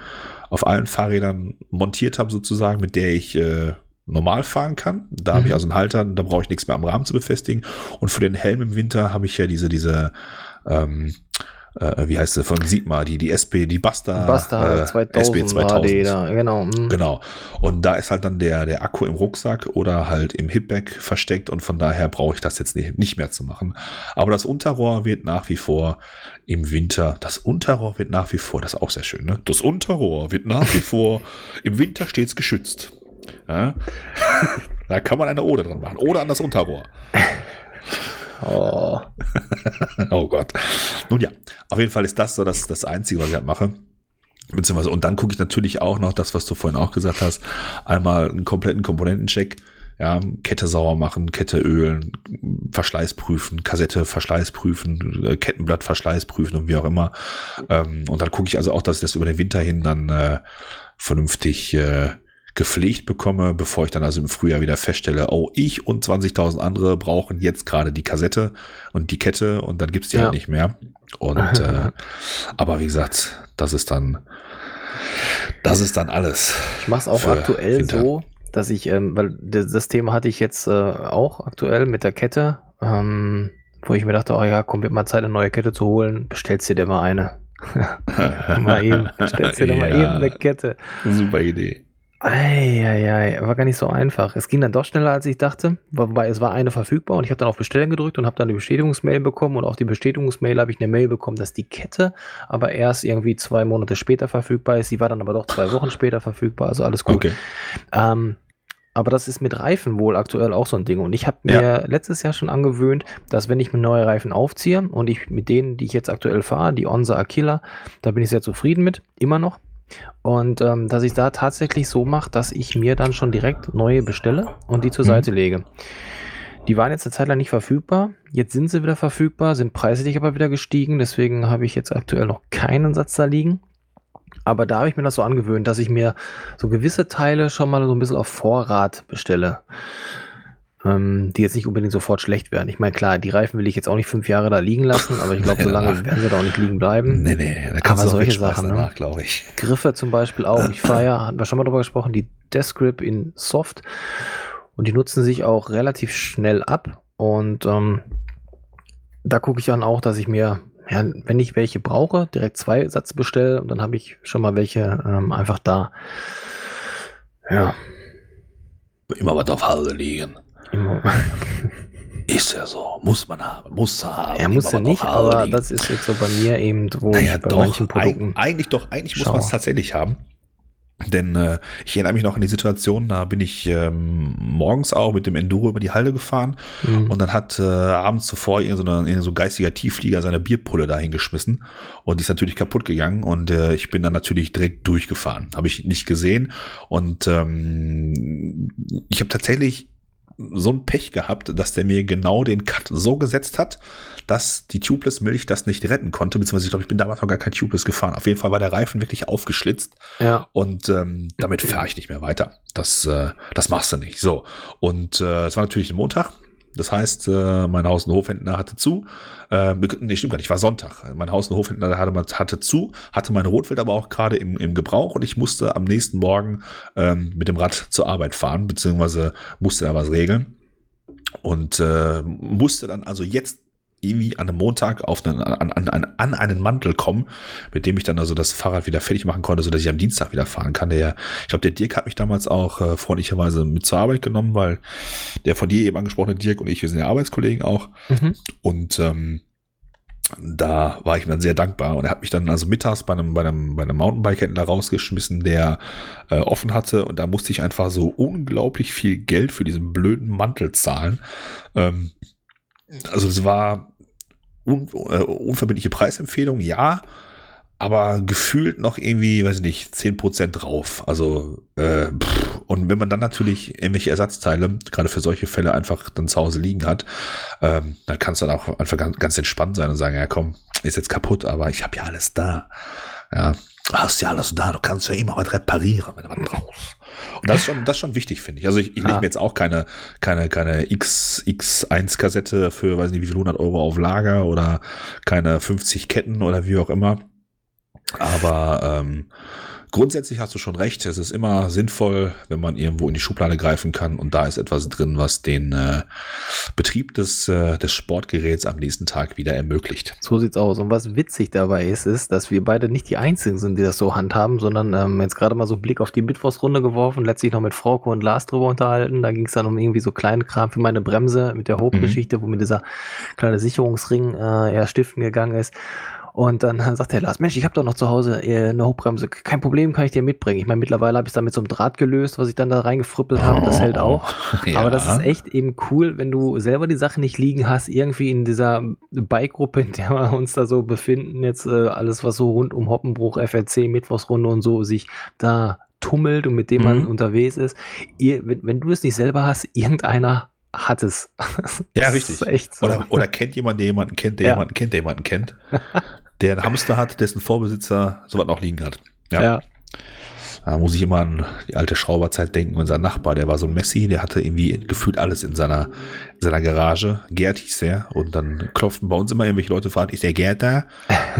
Speaker 1: auf allen Fahrrädern montiert habe sozusagen, mit der ich äh, normal fahren kann. Da mhm. habe ich also einen Halter, da brauche ich nichts mehr am Rahmen zu befestigen. Und für den Helm im Winter habe ich ja diese, diese ähm, äh, wie heißt sie, von Sigma, die, die SP, die Basta,
Speaker 2: Basta äh, 2000, SP 2000.
Speaker 1: Da, genau. Mhm. Genau. Und da ist halt dann der, der Akku im Rucksack oder halt im Hipback versteckt und von daher brauche ich das jetzt nicht, nicht mehr zu machen. Aber das Unterrohr wird nach wie vor im Winter, das Unterrohr wird nach wie vor, das ist auch sehr schön, ne? Das Unterrohr wird nach wie vor im Winter stets geschützt. Ja? da kann man eine Ode dran machen. Oder an das Unterrohr. Oh. oh Gott. Nun ja, auf jeden Fall ist das so das, das Einzige, was ich halt mache. Beziehungsweise, und dann gucke ich natürlich auch noch das, was du vorhin auch gesagt hast, einmal einen kompletten Komponentencheck. Ja, Kette sauer machen, Kette ölen, Verschleiß prüfen, Kassette Verschleiß prüfen, äh, Kettenblatt Verschleiß prüfen und wie auch immer. Ähm, und dann gucke ich also auch, dass ich das über den Winter hin dann äh, vernünftig äh, gepflegt bekomme, bevor ich dann also im Frühjahr wieder feststelle, oh, ich und 20.000 andere brauchen jetzt gerade die Kassette und die Kette und dann gibt's die halt ja. halt nicht mehr. Und äh, aber wie gesagt, das ist dann das ist dann alles.
Speaker 2: Ich mache es auch aktuell Winter. so, dass ich, ähm, weil das, Thema hatte ich jetzt äh, auch aktuell mit der Kette, ähm, wo ich mir dachte, oh ja, kommt wird mal Zeit, eine neue Kette zu holen, bestellst dir dir mal eine. mal eben, bestellst dir ja. mal eben eine Kette.
Speaker 1: Super Idee.
Speaker 2: Eieiei, war gar nicht so einfach. Es ging dann doch schneller, als ich dachte, wobei es war eine verfügbar und ich habe dann auf Bestellen gedrückt und habe dann die Bestätigungsmail bekommen und auf die Bestätigungsmail habe ich eine Mail bekommen, dass die Kette aber erst irgendwie zwei Monate später verfügbar ist. Sie war dann aber doch zwei Wochen später verfügbar, also alles gut. Okay. Ähm, aber das ist mit Reifen wohl aktuell auch so ein Ding. Und ich habe mir ja. letztes Jahr schon angewöhnt, dass wenn ich mir neue Reifen aufziehe und ich mit denen, die ich jetzt aktuell fahre, die Onsa Aquila, da bin ich sehr zufrieden mit, immer noch. Und ähm, dass ich da tatsächlich so mache, dass ich mir dann schon direkt neue bestelle und die zur mhm. Seite lege. Die waren jetzt eine Zeit lang nicht verfügbar. Jetzt sind sie wieder verfügbar, sind preislich aber wieder gestiegen. Deswegen habe ich jetzt aktuell noch keinen Satz da liegen. Aber da habe ich mir das so angewöhnt, dass ich mir so gewisse Teile schon mal so ein bisschen auf Vorrat bestelle. Ähm, die jetzt nicht unbedingt sofort schlecht werden. Ich meine, klar, die Reifen will ich jetzt auch nicht fünf Jahre da liegen lassen, aber ich glaube, so lange werden sie da auch nicht liegen bleiben.
Speaker 1: Nee, nee, da kannst
Speaker 2: Aber
Speaker 1: du
Speaker 2: solche Sachen, ne?
Speaker 1: danach, glaube ich.
Speaker 2: Griffe zum Beispiel auch. Ich fahre ja, hatten wir schon mal drüber gesprochen, die Death Grip in Soft. Und die nutzen sich auch relativ schnell ab. Und ähm, da gucke ich dann auch, dass ich mir, ja, wenn ich welche brauche, direkt zwei Satz bestelle. Und dann habe ich schon mal welche ähm, einfach da. Ja,
Speaker 1: Immer was auf Halde liegen. Ist ja so. Muss man haben. Muss haben.
Speaker 2: Er muss ja nicht,
Speaker 1: Halde
Speaker 2: aber
Speaker 1: liegen.
Speaker 2: das ist jetzt so bei mir eben, wo
Speaker 1: Naja,
Speaker 2: ich bei
Speaker 1: doch.
Speaker 2: manchen Produkten.
Speaker 1: Eig eigentlich doch, eigentlich muss
Speaker 2: Schau.
Speaker 1: man es tatsächlich haben. Denn äh, ich erinnere mich noch an die Situation, da bin ich ähm, morgens auch mit dem Enduro über die Halde gefahren
Speaker 2: Mhm.
Speaker 1: und dann hat äh, abends zuvor irgend so, so geistiger Tiefflieger seine Bierpulle dahin geschmissen und die ist natürlich kaputt gegangen und äh, ich bin dann natürlich direkt durchgefahren. Habe ich nicht gesehen und ähm, ich habe tatsächlich so ein Pech gehabt, dass der mir genau den Cut so gesetzt hat, dass die Tubeless Milch das nicht retten konnte, beziehungsweise ich glaube, ich bin damals noch gar kein Tubeless gefahren. Auf jeden Fall war der Reifen wirklich aufgeschlitzt
Speaker 2: ja,
Speaker 1: und ähm, damit fahre ich nicht mehr weiter. Das, äh, das machst du nicht. So. Und äh, es war natürlich ein Montag. Das heißt, äh, mein Haus- und Hofhändler hatte zu. Äh, nee, stimmt gar nicht, war Sonntag. Mein Haus- und Hofhändler hatte, hatte zu, hatte meine Rotwild aber auch gerade im, im Gebrauch und ich musste am nächsten Morgen ähm, mit dem Rad zur Arbeit fahren, beziehungsweise musste da was regeln. Und äh, musste dann also jetzt irgendwie an einem Montag auf einen, an, an, an, einen Mantel kommen, mit dem ich dann also das Fahrrad wieder fertig machen konnte, sodass ich am Dienstag wieder fahren kann. Der, ich glaube, der Dirk hat mich damals auch äh, freundlicherweise mit zur Arbeit genommen, weil der von dir eben angesprochene Dirk und ich, wir sind ja Arbeitskollegen auch.
Speaker 2: mhm.
Speaker 1: Und ähm, da war ich mir dann sehr dankbar. Und er hat mich dann also mittags bei einem, bei einem, bei einem Mountainbike-Händler rausgeschmissen, der äh, offen hatte. Und da musste ich einfach so unglaublich viel Geld für diesen blöden Mantel zahlen. Ähm, also es war un, äh, unverbindliche Preisempfehlung, ja, aber gefühlt noch irgendwie, weiß ich nicht, 10% drauf. Also, äh, pff. und wenn man dann natürlich irgendwelche Ersatzteile, gerade für solche Fälle, einfach dann zu Hause liegen hat, ähm, dann kannst du dann auch einfach ganz, ganz entspannt sein und sagen, ja komm, ist jetzt kaputt, aber ich habe ja alles da. Ja, du hast ja alles da, du kannst ja immer was reparieren, wenn du was brauchst. Und das ist schon, das ist schon wichtig, finde ich. Also ich, ich lege
Speaker 2: Ja.
Speaker 1: mir jetzt auch keine, keine, keine X, X1-Kassette für, weiß nicht, wie viel 100 Euro auf Lager oder keine 50 Ketten oder wie auch immer. Aber ähm, grundsätzlich hast du schon recht. Es ist immer sinnvoll, wenn man irgendwo in die Schublade greifen kann und da ist etwas drin, was den äh, Betrieb des, äh, des Sportgeräts am nächsten Tag wieder ermöglicht.
Speaker 2: So sieht's aus. Und was witzig dabei ist, ist, dass wir beide nicht die Einzigen sind, die das so handhaben, sondern ähm, jetzt gerade mal so einen Blick auf die Mittwochsrunde geworfen, letztlich noch mit Frauke und Lars drüber unterhalten. Da ging es dann um irgendwie so kleinen Kram für meine Bremse mit der Hope-Geschichte, wo mir dieser kleine Sicherungsring äh, eher stiften gegangen ist. Und dann sagt der Lars, Mensch, ich habe doch noch zu Hause äh, eine Hochbremse. Kein Problem, kann ich dir mitbringen. Ich meine, mittlerweile habe ich es dann mit so einem Draht gelöst, was ich dann da reingefrüppelt habe. Das hält auch.
Speaker 1: Ja.
Speaker 2: Aber das ist echt eben cool, wenn du selber die Sachen nicht liegen hast, irgendwie in dieser Bike-Gruppe, in der wir uns da so befinden, jetzt äh, alles, was so rund um Hoppenbruch, FRC, Mittwochsrunde und so sich da tummelt und mit dem man
Speaker 1: Mhm.
Speaker 2: unterwegs ist. Ihr, wenn, wenn du es nicht selber hast, irgendeiner hat es.
Speaker 1: Ja, richtig.
Speaker 2: So.
Speaker 1: Oder, oder kennt jemand, der jemanden kennt, der
Speaker 2: Ja.
Speaker 1: jemanden kennt, der jemanden kennt, der einen Hamster hat, dessen Vorbesitzer sowas noch liegen hat. Ja.
Speaker 2: ja.
Speaker 1: Da muss ich immer an die alte Schrauberzeit denken. Unser Nachbar, der war so ein Messi, der hatte irgendwie gefühlt alles in seiner, in seiner Garage. Gerd hieß der. Und dann klopften bei uns immer irgendwelche Leute fragen, ist der Gerd da?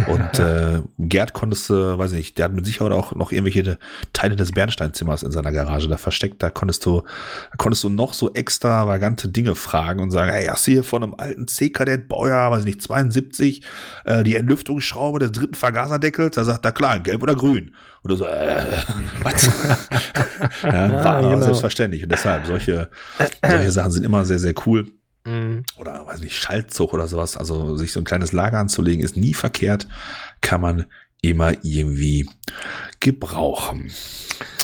Speaker 1: Und äh, Gerd konntest du, weiß ich nicht, der hat mit Sicherheit auch noch irgendwelche Teile des Bernsteinzimmers in seiner Garage da versteckt. Da konntest du, da konntest du noch so extravagante Dinge fragen und sagen, hey, hast du hier von einem alten C-Kadett, Baujahr, weiß ich nicht, 72, äh, die Entlüftungsschraube des dritten Vergaserdeckels? Da sagt er, klar, gelb oder grün? Und du so, äh, was? ja, war aber
Speaker 2: genau.
Speaker 1: selbstverständlich. Und deshalb, solche, solche Sachen sind immer sehr, sehr cool.
Speaker 2: Mhm.
Speaker 1: Oder, weiß nicht, Schaltzug oder sowas. Also, sich so ein kleines Lager anzulegen, ist nie verkehrt. Kann man immer irgendwie gebrauchen.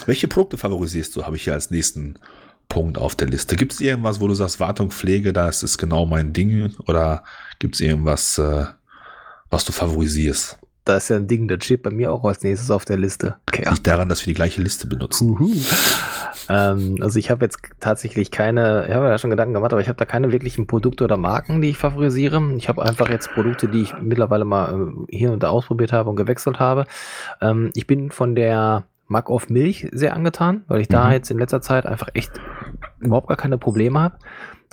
Speaker 1: Welche Produkte favorisierst du, habe ich hier als nächsten Punkt auf der Liste. Gibt es irgendwas, wo du sagst, Wartung, Pflege, das ist genau mein Ding? Oder gibt es irgendwas, äh, was du favorisierst?
Speaker 2: Da ist ja ein Ding, das steht bei mir auch als nächstes auf der Liste. Okay,
Speaker 1: Liegt daran, dass wir die gleiche Liste benutzen.
Speaker 2: Uhu. Ähm, also ich habe jetzt tatsächlich keine, ich habe ja schon Gedanken gemacht, aber ich habe da keine wirklichen Produkte oder Marken, die ich favorisiere. Ich habe einfach jetzt Produkte, die ich mittlerweile mal äh, hier und da ausprobiert habe und gewechselt habe. Ähm, ich bin von der Mac auf Milch sehr angetan, weil ich da
Speaker 1: Mhm.
Speaker 2: jetzt in letzter Zeit einfach echt überhaupt gar keine Probleme habe.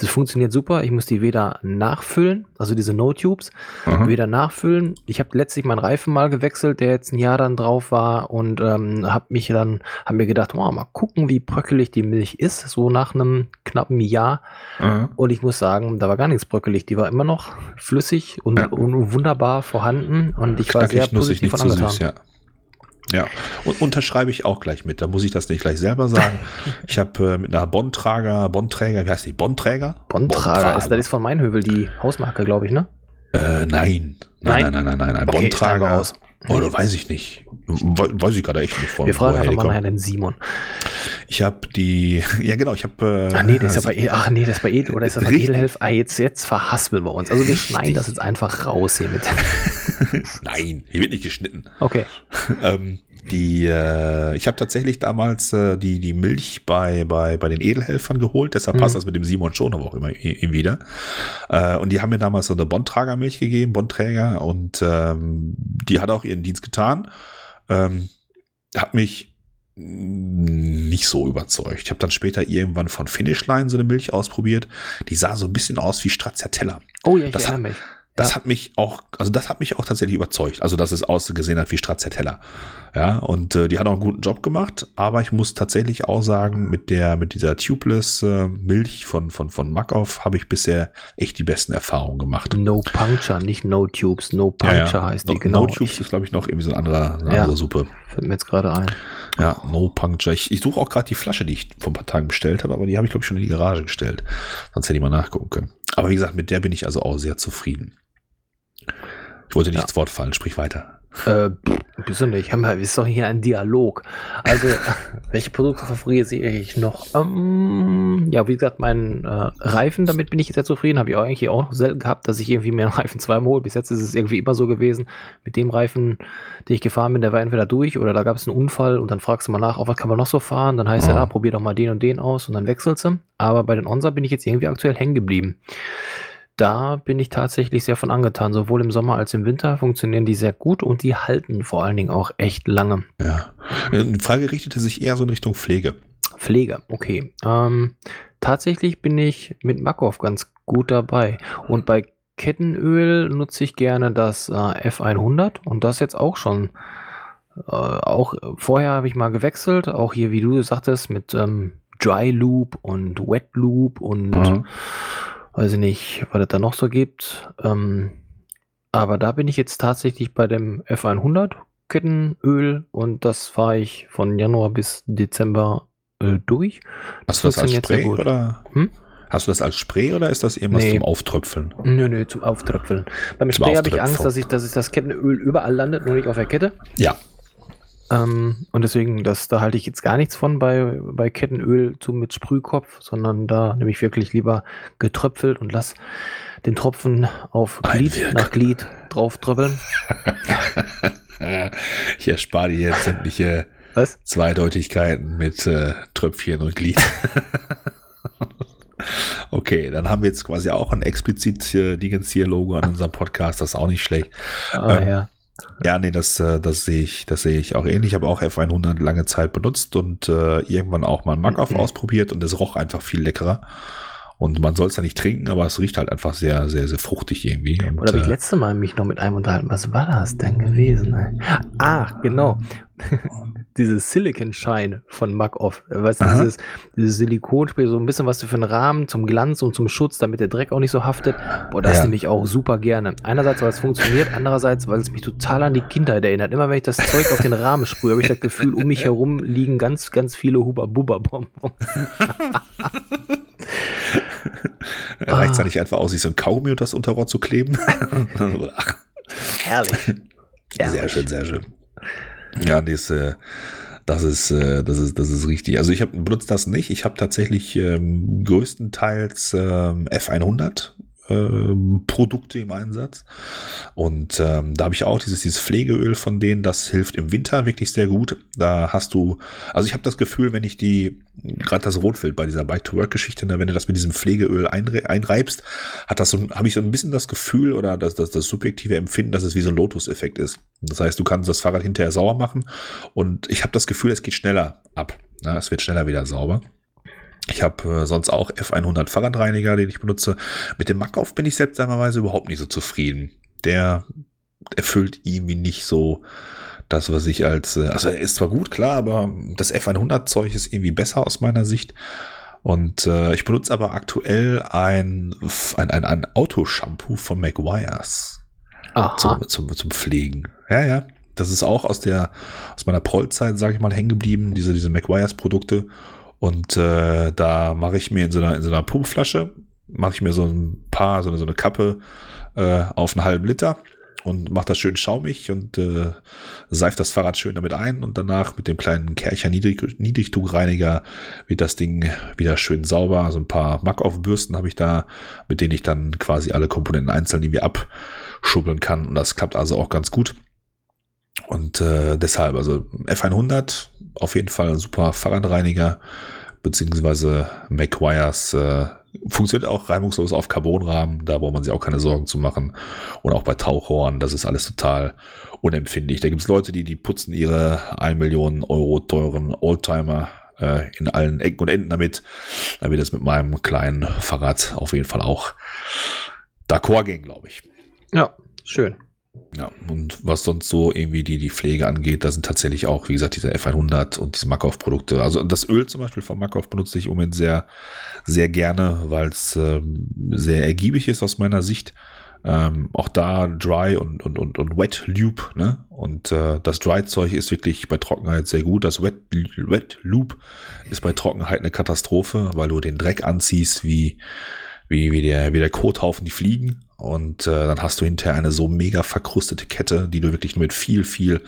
Speaker 2: Das funktioniert super. Ich muss die weder nachfüllen, also diese No-Tubes,
Speaker 1: Aha.
Speaker 2: weder nachfüllen. Ich habe letztlich meinen Reifen mal gewechselt, der jetzt ein Jahr dann drauf war und ähm, habe mich dann, habe mir gedacht, oh, mal gucken, wie bröckelig die Milch ist, so nach einem knappen Jahr.
Speaker 1: Aha.
Speaker 2: Und ich muss sagen, da war gar nichts bröckelig. Die war immer noch flüssig und,
Speaker 1: Ja.
Speaker 2: und wunderbar vorhanden. Und ich war sehr
Speaker 1: Knackig, nussig,
Speaker 2: positiv
Speaker 1: nicht
Speaker 2: von
Speaker 1: zu
Speaker 2: angetan.
Speaker 1: süß, ja. Ja, und unterschreibe ich auch gleich mit. Da muss ich das nicht gleich selber sagen. Ich habe äh, mit einer Bondtrager, Bondträger, wie heißt die? Bondträger?
Speaker 2: Bondtrager, ist, das ist von Meinhövel die Hausmarke, glaube ich, ne?
Speaker 1: Äh, nein. Nein, nein, nein, nein, nein. Ein
Speaker 2: Okay,
Speaker 1: Bondtrager.
Speaker 2: aus.
Speaker 1: Oder weiß ich nicht. We weiß ich gerade echt nicht von.
Speaker 2: Wir fragen einfach
Speaker 1: die
Speaker 2: mal nachher den Simon.
Speaker 1: Ich habe die, ja genau, ich habe. Äh,
Speaker 2: Ach nee, das ist ja bei, E- ach nee, das ist bei Edel oder ist das bei. Edelhelf? Ah, jetzt, jetzt verhaspeln wir uns. Also wir
Speaker 1: Richtig.
Speaker 2: schneiden das jetzt einfach raus hier mit.
Speaker 1: Nein, hier wird nicht geschnitten.
Speaker 2: Okay.
Speaker 1: ähm, die, äh, ich habe tatsächlich damals äh, die, die Milch bei, bei, bei den Edelhelfern geholt, deshalb
Speaker 2: Mhm.
Speaker 1: passt das mit dem Simon schon, aber auch immer ihm wieder. Äh, und die haben mir damals so eine Bondtragermilch gegeben, Bondträger, und ähm, die hat auch ihren Dienst getan. Ähm, hat mich nicht so überzeugt. Ich habe dann später irgendwann von Finishline so eine Milch ausprobiert. Die sah so ein bisschen aus wie Stracciatella.
Speaker 2: Oh ja, ich
Speaker 1: Das
Speaker 2: erinnere mich.
Speaker 1: Das
Speaker 2: Ja.
Speaker 1: hat mich auch, also das hat mich auch tatsächlich überzeugt. Also, dass es ausgesehen hat wie Stracciatella. Ja, und äh, die hat auch einen guten Job gemacht, aber ich muss tatsächlich auch sagen, mit der, mit dieser Tubeless äh, Milch von, von, von Makoff habe ich bisher echt die besten Erfahrungen gemacht.
Speaker 2: No Puncture, nicht No Tubes. No Puncture heißt die,
Speaker 1: no,
Speaker 2: genau.
Speaker 1: No Tubes ist, glaube ich, noch irgendwie so ein anderer, eine
Speaker 2: Ja.
Speaker 1: andere Suppe.
Speaker 2: Fällt mir jetzt gerade ein.
Speaker 1: Ja, No Puncture. Ich, ich suche auch gerade die Flasche, die ich vor ein paar Tagen bestellt habe, aber die habe ich, glaube ich, schon in die Garage gestellt. Sonst hätte ich mal nachgucken können. Aber wie gesagt, mit der bin ich also auch sehr zufrieden. Ich wollte nicht
Speaker 2: Ja.
Speaker 1: ins Wort fallen, sprich weiter.
Speaker 2: Äh, du nicht. Wir, ist doch hier ein Dialog. Also, welche Produkte favorisiere ich noch? Ähm, ja, wie gesagt, meinen äh, Reifen, damit bin ich sehr zufrieden. Habe ich auch eigentlich auch noch selten gehabt, dass ich irgendwie mir einen Reifen zweimal hole. Bis jetzt ist es irgendwie immer so gewesen. Mit dem Reifen, den ich gefahren bin, der war entweder durch oder da gab es einen Unfall und dann fragst du mal nach, auf was kann man noch so fahren? Dann heißt
Speaker 1: Ja.
Speaker 2: ja, ah, probier doch mal den und den aus und dann wechselst du. Aber bei den Onsa bin ich jetzt irgendwie aktuell hängen geblieben. Da bin ich tatsächlich sehr von angetan. Sowohl im Sommer als im Winter funktionieren die sehr gut und die halten vor allen Dingen auch echt lange.
Speaker 1: Ja. Die Frage richtete sich eher so in Richtung Pflege.
Speaker 2: Pflege, okay. Ähm, tatsächlich bin ich mit Makov ganz gut dabei. Und bei Kettenöl nutze ich gerne das äh, F100 und das jetzt auch schon. Äh, auch vorher habe ich mal gewechselt, auch hier, wie du sagtest, mit ähm, Dry Loop und Wet Loop und
Speaker 1: Mhm.
Speaker 2: Weiß ich nicht, was es da noch so gibt. Ähm, aber da bin ich jetzt tatsächlich bei dem F100 Kettenöl und das fahre ich von Januar bis Dezember äh, durch.
Speaker 1: Hast du das als Spray
Speaker 2: gut.
Speaker 1: oder?
Speaker 2: Hm?
Speaker 1: Hast du das als Spray oder ist das irgendwas
Speaker 2: Nee.
Speaker 1: zum Auftröpfeln?
Speaker 2: Nö, nö, zum Auftröpfeln. Beim
Speaker 1: Zum
Speaker 2: Spray habe ich. Angst, dass, ich, dass ich das Kettenöl überall landet, nur nicht auf der Kette.
Speaker 1: Ja.
Speaker 2: Ähm, und deswegen, das, da halte ich jetzt gar nichts von bei, bei Kettenöl zu mit Sprühkopf, sondern da nehme ich wirklich lieber getröpfelt und lass den Tropfen auf Glied
Speaker 1: Einwirken.
Speaker 2: nach Glied drauf tröppeln.
Speaker 1: Ich erspare dir jetzt sämtliche
Speaker 2: Was?
Speaker 1: Zweideutigkeiten mit äh, Tröpfchen und Glied. okay, dann haben wir jetzt quasi auch ein explizit äh, Dingens hier Logo an unserem Podcast. Das ist auch nicht schlecht.
Speaker 2: Ah,
Speaker 1: Ähm,
Speaker 2: ja.
Speaker 1: Ja, nee, das, äh, das sehe ich, das sehe ich auch ähnlich. Ich habe auch F100 lange Zeit benutzt und äh, irgendwann auch mal einen Mac-Off
Speaker 2: Mhm.
Speaker 1: ausprobiert und es roch einfach viel leckerer. Und man soll es ja nicht trinken, aber es riecht halt einfach sehr, sehr, sehr fruchtig irgendwie. Und,
Speaker 2: Oder habe ich
Speaker 1: äh,
Speaker 2: letzte Mal mich noch mit einem unterhalten? Was war das denn gewesen? ey? Ah, genau. Dieses Silicon Shine von Mac-Off. Weißt du, dieses, dieses Silikonspray, so ein bisschen was für einen Rahmen zum Glanz und zum Schutz, damit der Dreck auch nicht so haftet. Boah, das
Speaker 1: Ja.
Speaker 2: nehme ich auch super gerne. Einerseits, weil es funktioniert, andererseits, weil es mich total an die Kindheit erinnert. Immer wenn ich das Zeug auf den Rahmen sprühe, habe ich das Gefühl, um mich herum liegen ganz, ganz viele Huba-Buba-Bonbons.
Speaker 1: Reicht es da nicht einfach aus, sich so ein Kaugummi unter das Unterrohr zu kleben?
Speaker 2: Herrlich.
Speaker 1: sehr schön, sehr schön. Ja, das, äh, das ist, äh, das ist, das ist richtig. Also ich habe benutze das nicht. Ich habe tatsächlich ähm, größtenteils ähm, F100 ähm, Produkte im Einsatz. Und ähm, da habe ich auch dieses, dieses Pflegeöl von denen, das hilft im Winter wirklich sehr gut. Da hast du, also ich habe das Gefühl, wenn ich die, gerade das Rotwild bei dieser Bike-to-Work-Geschichte, ne, wenn du das mit diesem Pflegeöl einre einreibst, hat das so, habe ich so ein bisschen das Gefühl oder das, das, das subjektive Empfinden, dass es wie so ein Lotus-Effekt ist. Das heißt, du kannst das Fahrrad hinterher sauber machen und ich habe das Gefühl, es geht schneller ab. Ja, es wird schneller wieder sauber. Ich habe äh, sonst auch F100 Fahrradreiniger, den ich benutze. Mit dem Mackauf bin ich seltsamerweise überhaupt nicht so zufrieden. Der erfüllt irgendwie nicht so das, was ich als, äh, also er ist zwar gut, klar, aber das F100 Zeug ist irgendwie besser aus meiner Sicht. Und äh, ich benutze aber aktuell ein, ein, ein, ein Autoshampoo von McGuire's zum, zum, zum Pflegen. Ja, ja. Das ist auch aus der, aus meiner Prollzeit, sage ich mal, hängen geblieben, diese, diese McGuire's Produkte. Und äh, da mache ich mir in so einer, in so einer Pumpflasche, mache ich mir so ein paar, so eine, so eine Kappe äh, auf einen halben Liter und mache das schön schaumig und äh, seift das Fahrrad schön damit ein und danach mit dem kleinen Kercher Niedrig Niedrigdruckreiniger wird das Ding wieder schön sauber. So ein paar Mackaufbürsten habe ich da, mit denen ich dann quasi alle Komponenten einzeln irgendwie abschubbeln kann und das klappt also auch ganz gut. Und äh, deshalb, also F100 auf jeden Fall ein super Fahrradreiniger, beziehungsweise McGuire's äh, funktioniert auch reibungslos auf Carbonrahmen, da braucht man sich auch keine Sorgen zu machen. Und auch bei Tauchrohren, das ist alles total unempfindlich. Da gibt es Leute, die, die putzen ihre 1 Million Euro teuren Oldtimer äh, in allen Ecken und Enden damit. Da wird es mit meinem kleinen Fahrrad auf jeden Fall auch d'accord gehen, glaube ich.
Speaker 2: Ja, schön.
Speaker 1: Ja, und was sonst so irgendwie die, die Pflege angeht, da sind tatsächlich auch, wie gesagt, diese F100 und diese Makov-Produkte. Also das Öl zum Beispiel von Makov benutze ich im Moment sehr, sehr gerne, weil es ähm, sehr ergiebig ist aus meiner Sicht. Ähm, auch da Dry und, und, und, und Wet Loop, ne? Und äh, das Dry-Zeug ist wirklich bei Trockenheit sehr gut. Das Wet, Wet Loop ist bei Trockenheit eine Katastrophe, weil du den Dreck anziehst, wie, wie, wie der, wie der Kothaufen, die fliegen. Und äh, dann hast du hinterher eine so mega verkrustete Kette, die du wirklich nur mit viel, viel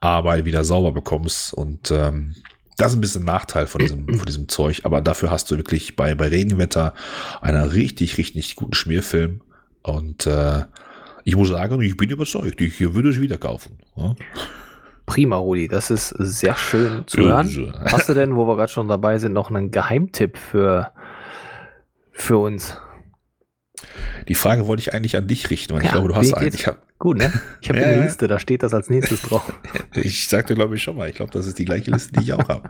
Speaker 1: Arbeit wieder sauber bekommst. Und ähm, das ist ein bisschen ein Nachteil von diesem, von diesem Zeug. Aber dafür hast du wirklich bei, bei Regenwetter einen richtig, richtig guten Schmierfilm. Und äh, ich muss sagen, ich bin überzeugt, ich würde es wieder kaufen. Ja?
Speaker 2: Prima, Rudi, das ist sehr schön zu hören. Hast du denn, wo wir gerade schon dabei sind, noch einen Geheimtipp für, für uns?
Speaker 1: Die Frage wollte ich eigentlich an dich richten, weil ja, ich glaube, du hast einen. Ich
Speaker 2: hab, gut, ne? Ich habe ja, eine Liste, da steht das als nächstes drauf.
Speaker 1: ich sagte, glaube ich, schon mal. Ich glaube, das ist die gleiche Liste, die ich auch habe.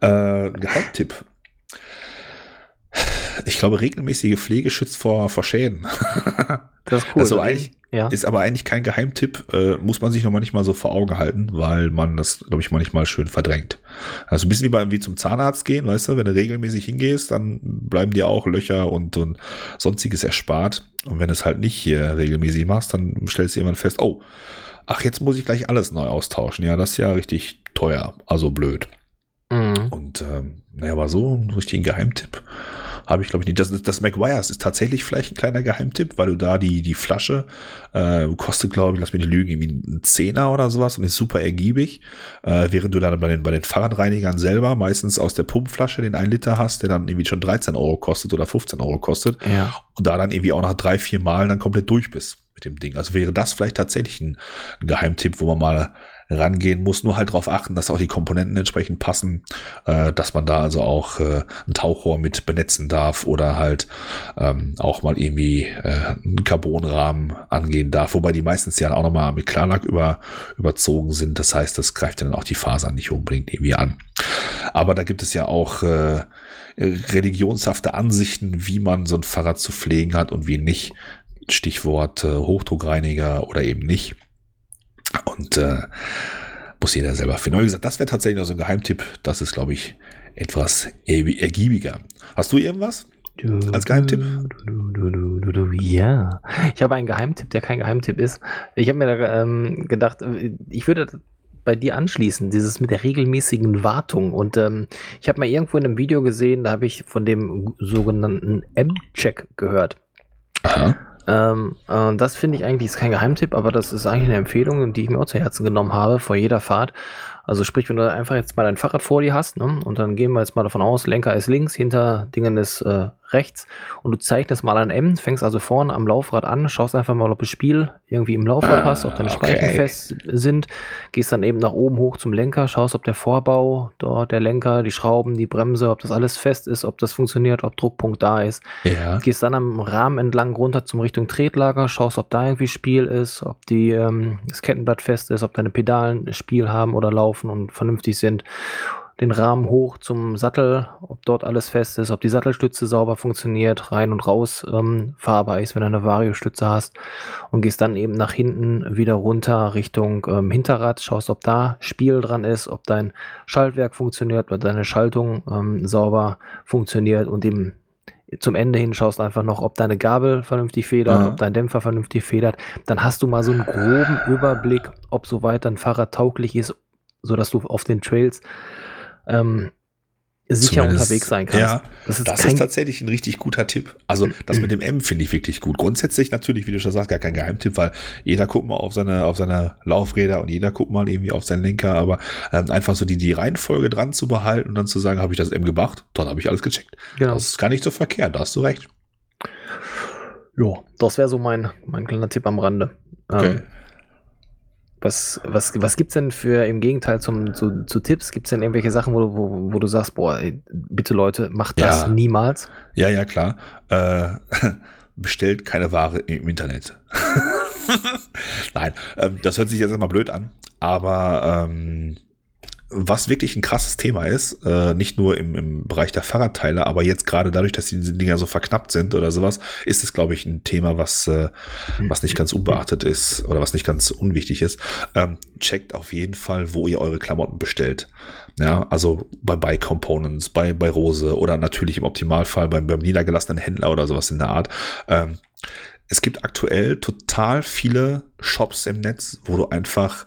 Speaker 1: Äh, Geheimtipp. Ich glaube, regelmäßige Pflege schützt vor, vor Schäden. Das ist cool. Also eigentlich, ja. ist aber eigentlich kein Geheimtipp, äh, muss man sich noch manchmal so vor Augen halten, weil man das, glaube ich, manchmal schön verdrängt. Also ein bisschen wie, bei, wie zum Zahnarzt gehen, weißt du, wenn du regelmäßig hingehst, dann bleiben dir auch Löcher und, und sonstiges erspart. Und wenn du es halt nicht hier regelmäßig machst, dann stellst du irgendwann fest, oh, ach, jetzt muss ich gleich alles neu austauschen. Ja, das ist ja richtig teuer, also blöd. Mhm. Und ähm, naja, war so ein richtiger Geheimtipp habe ich, glaube ich, nicht. Das, das McGuire's ist tatsächlich vielleicht ein kleiner Geheimtipp, weil du da die, die Flasche äh, kostet, glaube ich, lass mich nicht lügen, irgendwie ein Zehner oder sowas und ist super ergiebig. Äh, während du dann bei den, bei den Fahrradreinigern selber meistens aus der Pumpflasche den 1 Liter hast, der dann irgendwie schon 13 Euro kostet oder 15 Euro kostet. Ja. Und da dann irgendwie auch nach drei, vier Malen dann komplett durch bist mit dem Ding. Also wäre das vielleicht tatsächlich ein, ein Geheimtipp, wo man mal rangehen muss. Nur halt darauf achten, dass auch die Komponenten entsprechend passen, äh, dass man da also auch äh, ein Tauchrohr mit benetzen darf oder halt ähm, auch mal irgendwie äh, einen Carbonrahmen angehen darf, wobei die meistens ja auch nochmal mit Klarlack über, überzogen sind. Das heißt, das greift dann auch die Fasern nicht unbedingt irgendwie an. Aber da gibt es ja auch äh, religionshafte Ansichten, wie man so ein Fahrrad zu pflegen hat und wie nicht. Stichwort äh, Hochdruckreiniger oder eben nicht. Und äh, muss jeder selber finden. Wie gesagt, das wäre tatsächlich noch so ein Geheimtipp. Das ist, glaube ich, etwas ergiebiger. Hast du irgendwas? Als Geheimtipp?
Speaker 2: Ja, ich habe einen Geheimtipp, der kein Geheimtipp ist. Ich habe mir da ähm, gedacht, äh, ich würde bei dir anschließen, dieses mit der regelmäßigen Wartung. Und ähm, ich habe mal irgendwo in einem Video gesehen, da habe ich von dem sogenannten M-Check gehört. Aha. Ähm, äh, das finde ich eigentlich ist kein Geheimtipp, aber das ist eigentlich eine Empfehlung, die ich mir auch zu Herzen genommen habe vor jeder Fahrt. Also sprich, wenn du einfach jetzt mal dein Fahrrad vor dir hast, ne, und dann gehen wir jetzt mal davon aus, Lenker ist links, hinter Dingen ist äh, rechts und du zeichnest mal ein M, fängst also vorne am Laufrad an, schaust einfach mal, ob das Spiel irgendwie im Laufrad ah, hast, ob deine Speichen okay. fest sind, gehst dann eben nach oben hoch zum Lenker, schaust, ob der Vorbau dort, der Lenker, die Schrauben, die Bremse, ob das alles fest ist, ob das funktioniert, ob Druckpunkt da ist. Ja. Gehst dann am Rahmen entlang runter zum Richtung Tretlager, schaust, ob da irgendwie Spiel ist, ob die, ähm, das Kettenblatt fest ist, ob deine Pedalen Spiel haben oder laufen und vernünftig sind den Rahmen hoch zum Sattel, ob dort alles fest ist, ob die Sattelstütze sauber funktioniert, rein und raus ähm, fahrbar ist, wenn du eine Vario-Stütze hast und gehst dann eben nach hinten wieder runter Richtung ähm, Hinterrad, schaust, ob da Spiel dran ist, ob dein Schaltwerk funktioniert, ob deine Schaltung ähm, sauber funktioniert und eben zum Ende hin schaust einfach noch, ob deine Gabel vernünftig federt, ja. ob dein Dämpfer vernünftig federt. Dann hast du mal so einen groben Überblick, ob soweit dein Fahrrad tauglich ist, sodass du auf den Trails ähm, sicher Zumindest, unterwegs sein kannst.
Speaker 1: Ja, das, ist, das ist, tatsächlich ein richtig guter Tipp. Also das mit dem M finde ich wirklich gut. Grundsätzlich natürlich, wie du schon sagst, gar kein Geheimtipp, weil jeder guckt mal auf seine, auf seine Laufräder und jeder guckt mal irgendwie auf seinen Lenker, aber ähm, einfach so die, die Reihenfolge dran zu behalten und dann zu sagen, habe ich das M gemacht, dann habe ich alles gecheckt. Genau. Das ist gar nicht so verkehrt, da hast du recht.
Speaker 2: Ja, das wäre so mein, mein kleiner Tipp am Rande. Okay. Ähm, was, was, was gibt es denn für im Gegenteil zum, zu, zu Tipps? Gibt es denn irgendwelche Sachen, wo, wo, wo du sagst, boah, ey, bitte Leute, macht das ja. niemals?
Speaker 1: Ja, ja, klar. Äh, bestellt keine Ware im Internet. Nein, ähm, das hört sich jetzt immer blöd an, aber ähm, was wirklich ein krasses Thema ist, äh, nicht nur im, im Bereich der Fahrradteile, aber jetzt gerade dadurch, dass diese Dinger so verknappt sind oder sowas, ist es, glaube ich, ein Thema, was, äh, was nicht ganz unbeachtet ist oder was nicht ganz unwichtig ist. Ähm, checkt auf jeden Fall, wo ihr eure Klamotten bestellt. Ja, also bei Bike Components, bei, bei Rose oder natürlich im Optimalfall beim, beim niedergelassenen Händler oder sowas in der Art. Ähm, es gibt aktuell total viele Shops im Netz, wo du einfach,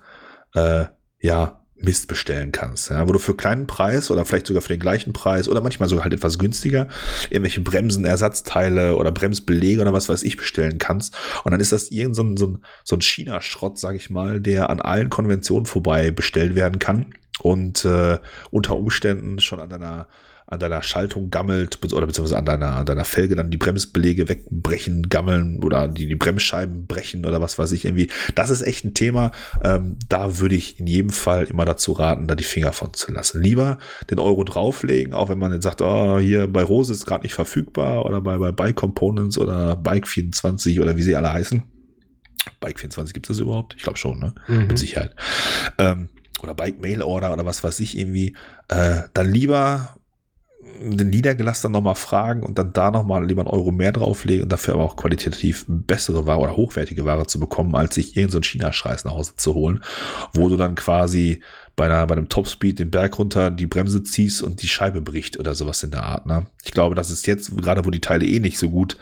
Speaker 1: äh, ja, Mist bestellen kannst, ja, wo du für kleinen Preis oder vielleicht sogar für den gleichen Preis oder manchmal sogar halt etwas günstiger irgendwelche Bremsen, Ersatzteile oder Bremsbelege oder was weiß ich bestellen kannst. Und dann ist das irgend so ein, so ein, so ein China-Schrott, sag ich mal, der an allen Konventionen vorbei bestellt werden kann und äh, unter Umständen schon an deiner an deiner Schaltung gammelt oder beziehungsweise an deiner, an deiner Felge dann die Bremsbelege wegbrechen, gammeln oder die, die Bremsscheiben brechen oder was weiß ich irgendwie. Das ist echt ein Thema. Ähm, da würde ich in jedem Fall immer dazu raten, da die Finger von zu lassen. Lieber den Euro drauflegen, auch wenn man jetzt sagt, oh, hier bei Rose ist gerade nicht verfügbar oder bei, bei Bike Components oder Bike 24 oder wie sie alle heißen. Bike 24 gibt es das überhaupt? Ich glaube schon, ne? Mhm. Mit Sicherheit. Ähm, oder Bike Mail Order oder was weiß ich irgendwie. Äh, dann lieber den Niedergelassenen nochmal fragen und dann da nochmal lieber einen Euro mehr drauflegen und dafür aber auch qualitativ bessere Ware oder hochwertige Ware zu bekommen, als sich irgendeinen so China-Scheiß nach Hause zu holen, wo du dann quasi bei, einer, bei einem Topspeed den Berg runter die Bremse ziehst und die Scheibe bricht oder sowas in der Art. Ne? Ich glaube, das ist jetzt, gerade wo die Teile eh nicht so gut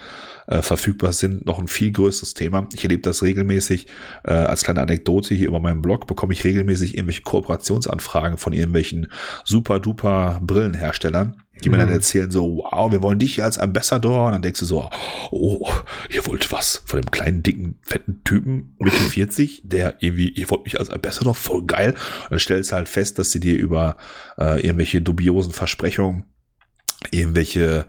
Speaker 1: äh, verfügbar sind, noch ein viel größeres Thema. Ich erlebe das regelmäßig äh, als kleine Anekdote hier über meinem Blog, bekomme ich regelmäßig irgendwelche Kooperationsanfragen von irgendwelchen super duper Brillenherstellern, die mir dann mhm. erzählen so, wow, wir wollen dich als Ambassador. Und dann denkst du so, oh, ihr wollt was von dem kleinen, dicken, fetten Typen Mitte 40, der irgendwie, ihr wollt mich als Ambassador, voll geil. Und dann stellst du halt fest, dass sie dir über äh, irgendwelche dubiosen Versprechungen, irgendwelche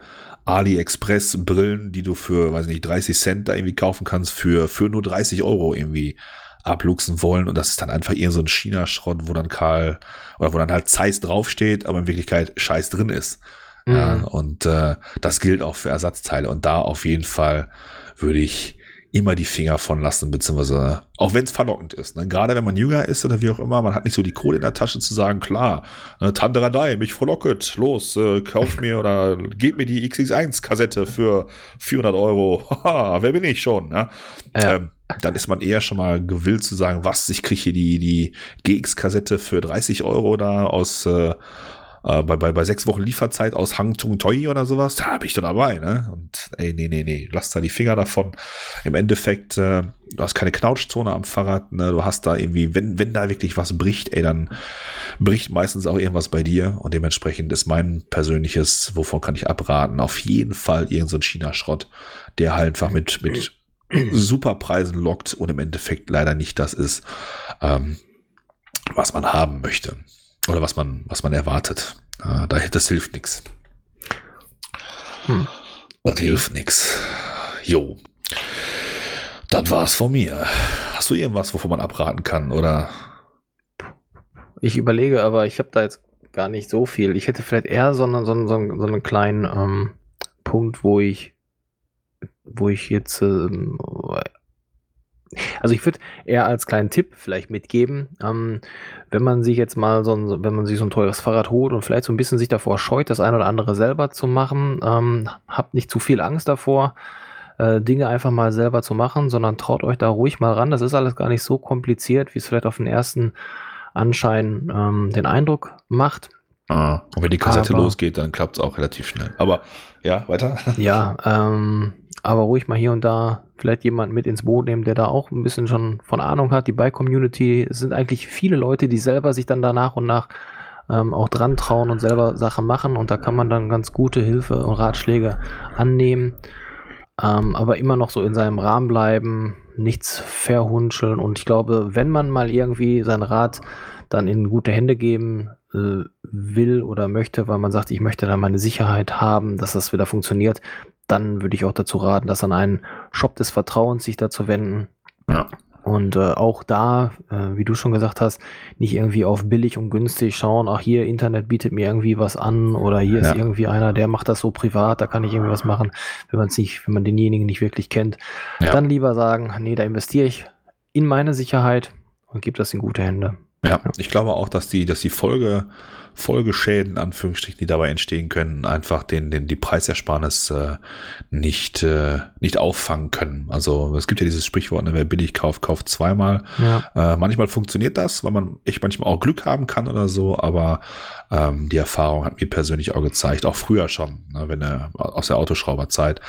Speaker 1: AliExpress-Brillen, die du für, weiß nicht, 30 Cent da irgendwie kaufen kannst, für, für nur 30 Euro irgendwie abluchsen wollen. Und das ist dann einfach eher so ein China-Schrott, wo dann Karl, oder wo dann halt Zeiss draufsteht, aber in Wirklichkeit Scheiß drin ist. Mhm. Ja, und äh, das gilt auch für Ersatzteile. Und da auf jeden Fall würde ich immer die Finger von lassen, beziehungsweise auch wenn es verlockend ist. Ne? Gerade wenn man jünger ist oder wie auch immer, man hat nicht so die Kohle in der Tasche zu sagen, klar, ne, Tante Radei, mich verlocket, los, äh, kauf mir oder gib mir die XX1-Kassette für 400 Euro. Haha, wer bin ich schon? Ne? Ja. Ähm, dann ist man eher schon mal gewillt zu sagen, was, ich kriege hier die, die GX-Kassette für 30 Euro da aus, äh, äh, bei, bei, bei sechs Wochen Lieferzeit aus Hang Tung Toi oder sowas, da bin ich doch dabei, ne? Und ey, nee, nee, nee, lass da die Finger davon. Im Endeffekt, äh, du hast keine Knautschzone am Fahrrad, ne? Du hast da irgendwie, wenn, wenn da wirklich was bricht, ey, dann bricht meistens auch irgendwas bei dir und dementsprechend ist mein persönliches, wovon kann ich abraten, auf jeden Fall irgendein so China-Schrott, der halt einfach mit, mit super Preisen lockt und im Endeffekt leider nicht das ist, ähm, was man haben möchte oder was man, was man erwartet. Äh, das hilft nichts. Hm. Das hilft nichts. Jo. Das war's von mir. Hast du irgendwas, wovon man abraten kann, oder?
Speaker 2: Ich überlege, aber ich habe da jetzt gar nicht so viel. Ich hätte vielleicht eher so, eine, so, einen, so einen kleinen ähm, Punkt, wo ich, wo ich jetzt, ähm, also ich würde eher als kleinen Tipp vielleicht mitgeben, ähm, wenn man sich jetzt mal so ein, wenn man sich so ein teures Fahrrad holt und vielleicht so ein bisschen sich davor scheut, das ein oder andere selber zu machen, ähm, habt nicht zu viel Angst davor, äh, Dinge einfach mal selber zu machen, sondern traut euch da ruhig mal ran. Das ist alles gar nicht so kompliziert, wie es vielleicht auf den ersten Anschein ähm, den Eindruck macht.
Speaker 1: Ah, und wenn die Kassette aber, losgeht, dann klappt es auch relativ schnell. Aber ja, weiter.
Speaker 2: Ja, ähm, aber ruhig mal hier und da vielleicht jemanden mit ins Boot nehmen, der da auch ein bisschen schon von Ahnung hat. Die Bike-Community sind eigentlich viele Leute, die selber sich dann da nach und nach ähm, auch dran trauen und selber Sachen machen. Und da kann man dann ganz gute Hilfe und Ratschläge annehmen. Ähm, aber immer noch so in seinem Rahmen bleiben, nichts verhunscheln. Und ich glaube, wenn man mal irgendwie sein Rad dann in gute Hände geben äh, will oder möchte, weil man sagt, ich möchte da meine Sicherheit haben, dass das wieder funktioniert, dann würde ich auch dazu raten, das an einen Shop des Vertrauens sich da zu wenden. Ja. Und äh, auch da, äh, wie du schon gesagt hast, nicht irgendwie auf billig und günstig schauen, ach hier, Internet bietet mir irgendwie was an oder hier ja. ist irgendwie einer, der macht das so privat, da kann ich irgendwie was machen, wenn man es nicht, wenn man denjenigen nicht wirklich kennt. Ja. Dann lieber sagen, nee, da investiere ich in meine Sicherheit und gebe das in gute Hände.
Speaker 1: Ja, ich glaube auch, dass die, dass die Folge Folgeschäden, Anführungsstrichen, die dabei entstehen können, einfach den, den, die Preisersparnis äh, nicht, äh, nicht auffangen können. Also es gibt ja dieses Sprichwort, ne, wer billig kauft, kauft zweimal. Ja. Äh, manchmal funktioniert das, weil man echt manchmal auch Glück haben kann oder so, aber ähm, die Erfahrung hat mir persönlich auch gezeigt, auch früher schon, ne, wenn er aus der Autoschrauberzeit,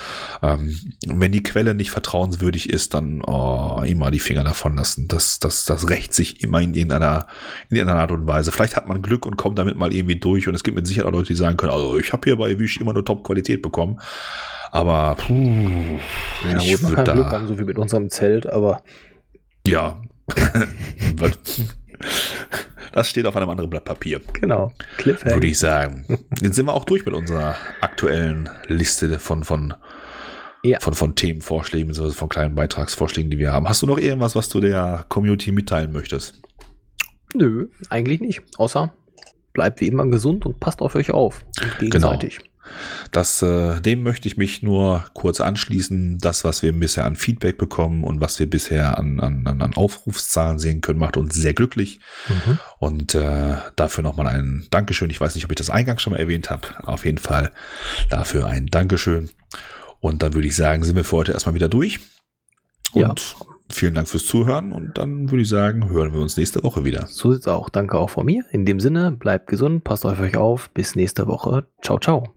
Speaker 1: ähm, wenn die Quelle nicht vertrauenswürdig ist, dann oh, immer die Finger davon lassen. Das, das, das rächt sich immer in irgendeiner, in irgendeiner Art und Weise. Vielleicht hat man Glück und kommt damit mal irgendwie durch. Und es gibt mit Sicherheit auch Leute, die sagen können, also ich habe hier bei Wish immer nur Top-Qualität bekommen. Aber puh,
Speaker 2: ja, ich würde da... Glück haben, so wie mit unserem Zelt, aber...
Speaker 1: Ja. Das steht auf einem anderen Blatt Papier.
Speaker 2: Genau.
Speaker 1: Würde ich sagen. Jetzt sind wir auch durch mit unserer aktuellen Liste von, von, ja. von, von Themenvorschlägen, von kleinen Beitragsvorschlägen, die wir haben. Hast du noch irgendwas, was du der Community mitteilen möchtest?
Speaker 2: Nö, eigentlich nicht. Außer bleibt wie immer gesund und passt auf euch auf.
Speaker 1: Gegenseitig. Genau. Das, äh, dem möchte ich mich nur kurz anschließen. Das, was wir bisher an Feedback bekommen und was wir bisher an, an, an Aufrufszahlen sehen können, macht uns sehr glücklich. Mhm. Und äh, dafür nochmal ein Dankeschön. Ich weiß nicht, ob ich das eingangs schon mal erwähnt habe. Auf jeden Fall dafür ein Dankeschön. Und dann würde ich sagen, sind wir für heute erstmal wieder durch. Und ja. Vielen Dank fürs Zuhören und dann würde ich sagen, hören wir uns nächste Woche wieder.
Speaker 2: So sieht's auch. Danke auch von mir. In dem Sinne, bleibt gesund, passt auf euch auf. Bis nächste Woche. Ciao, ciao.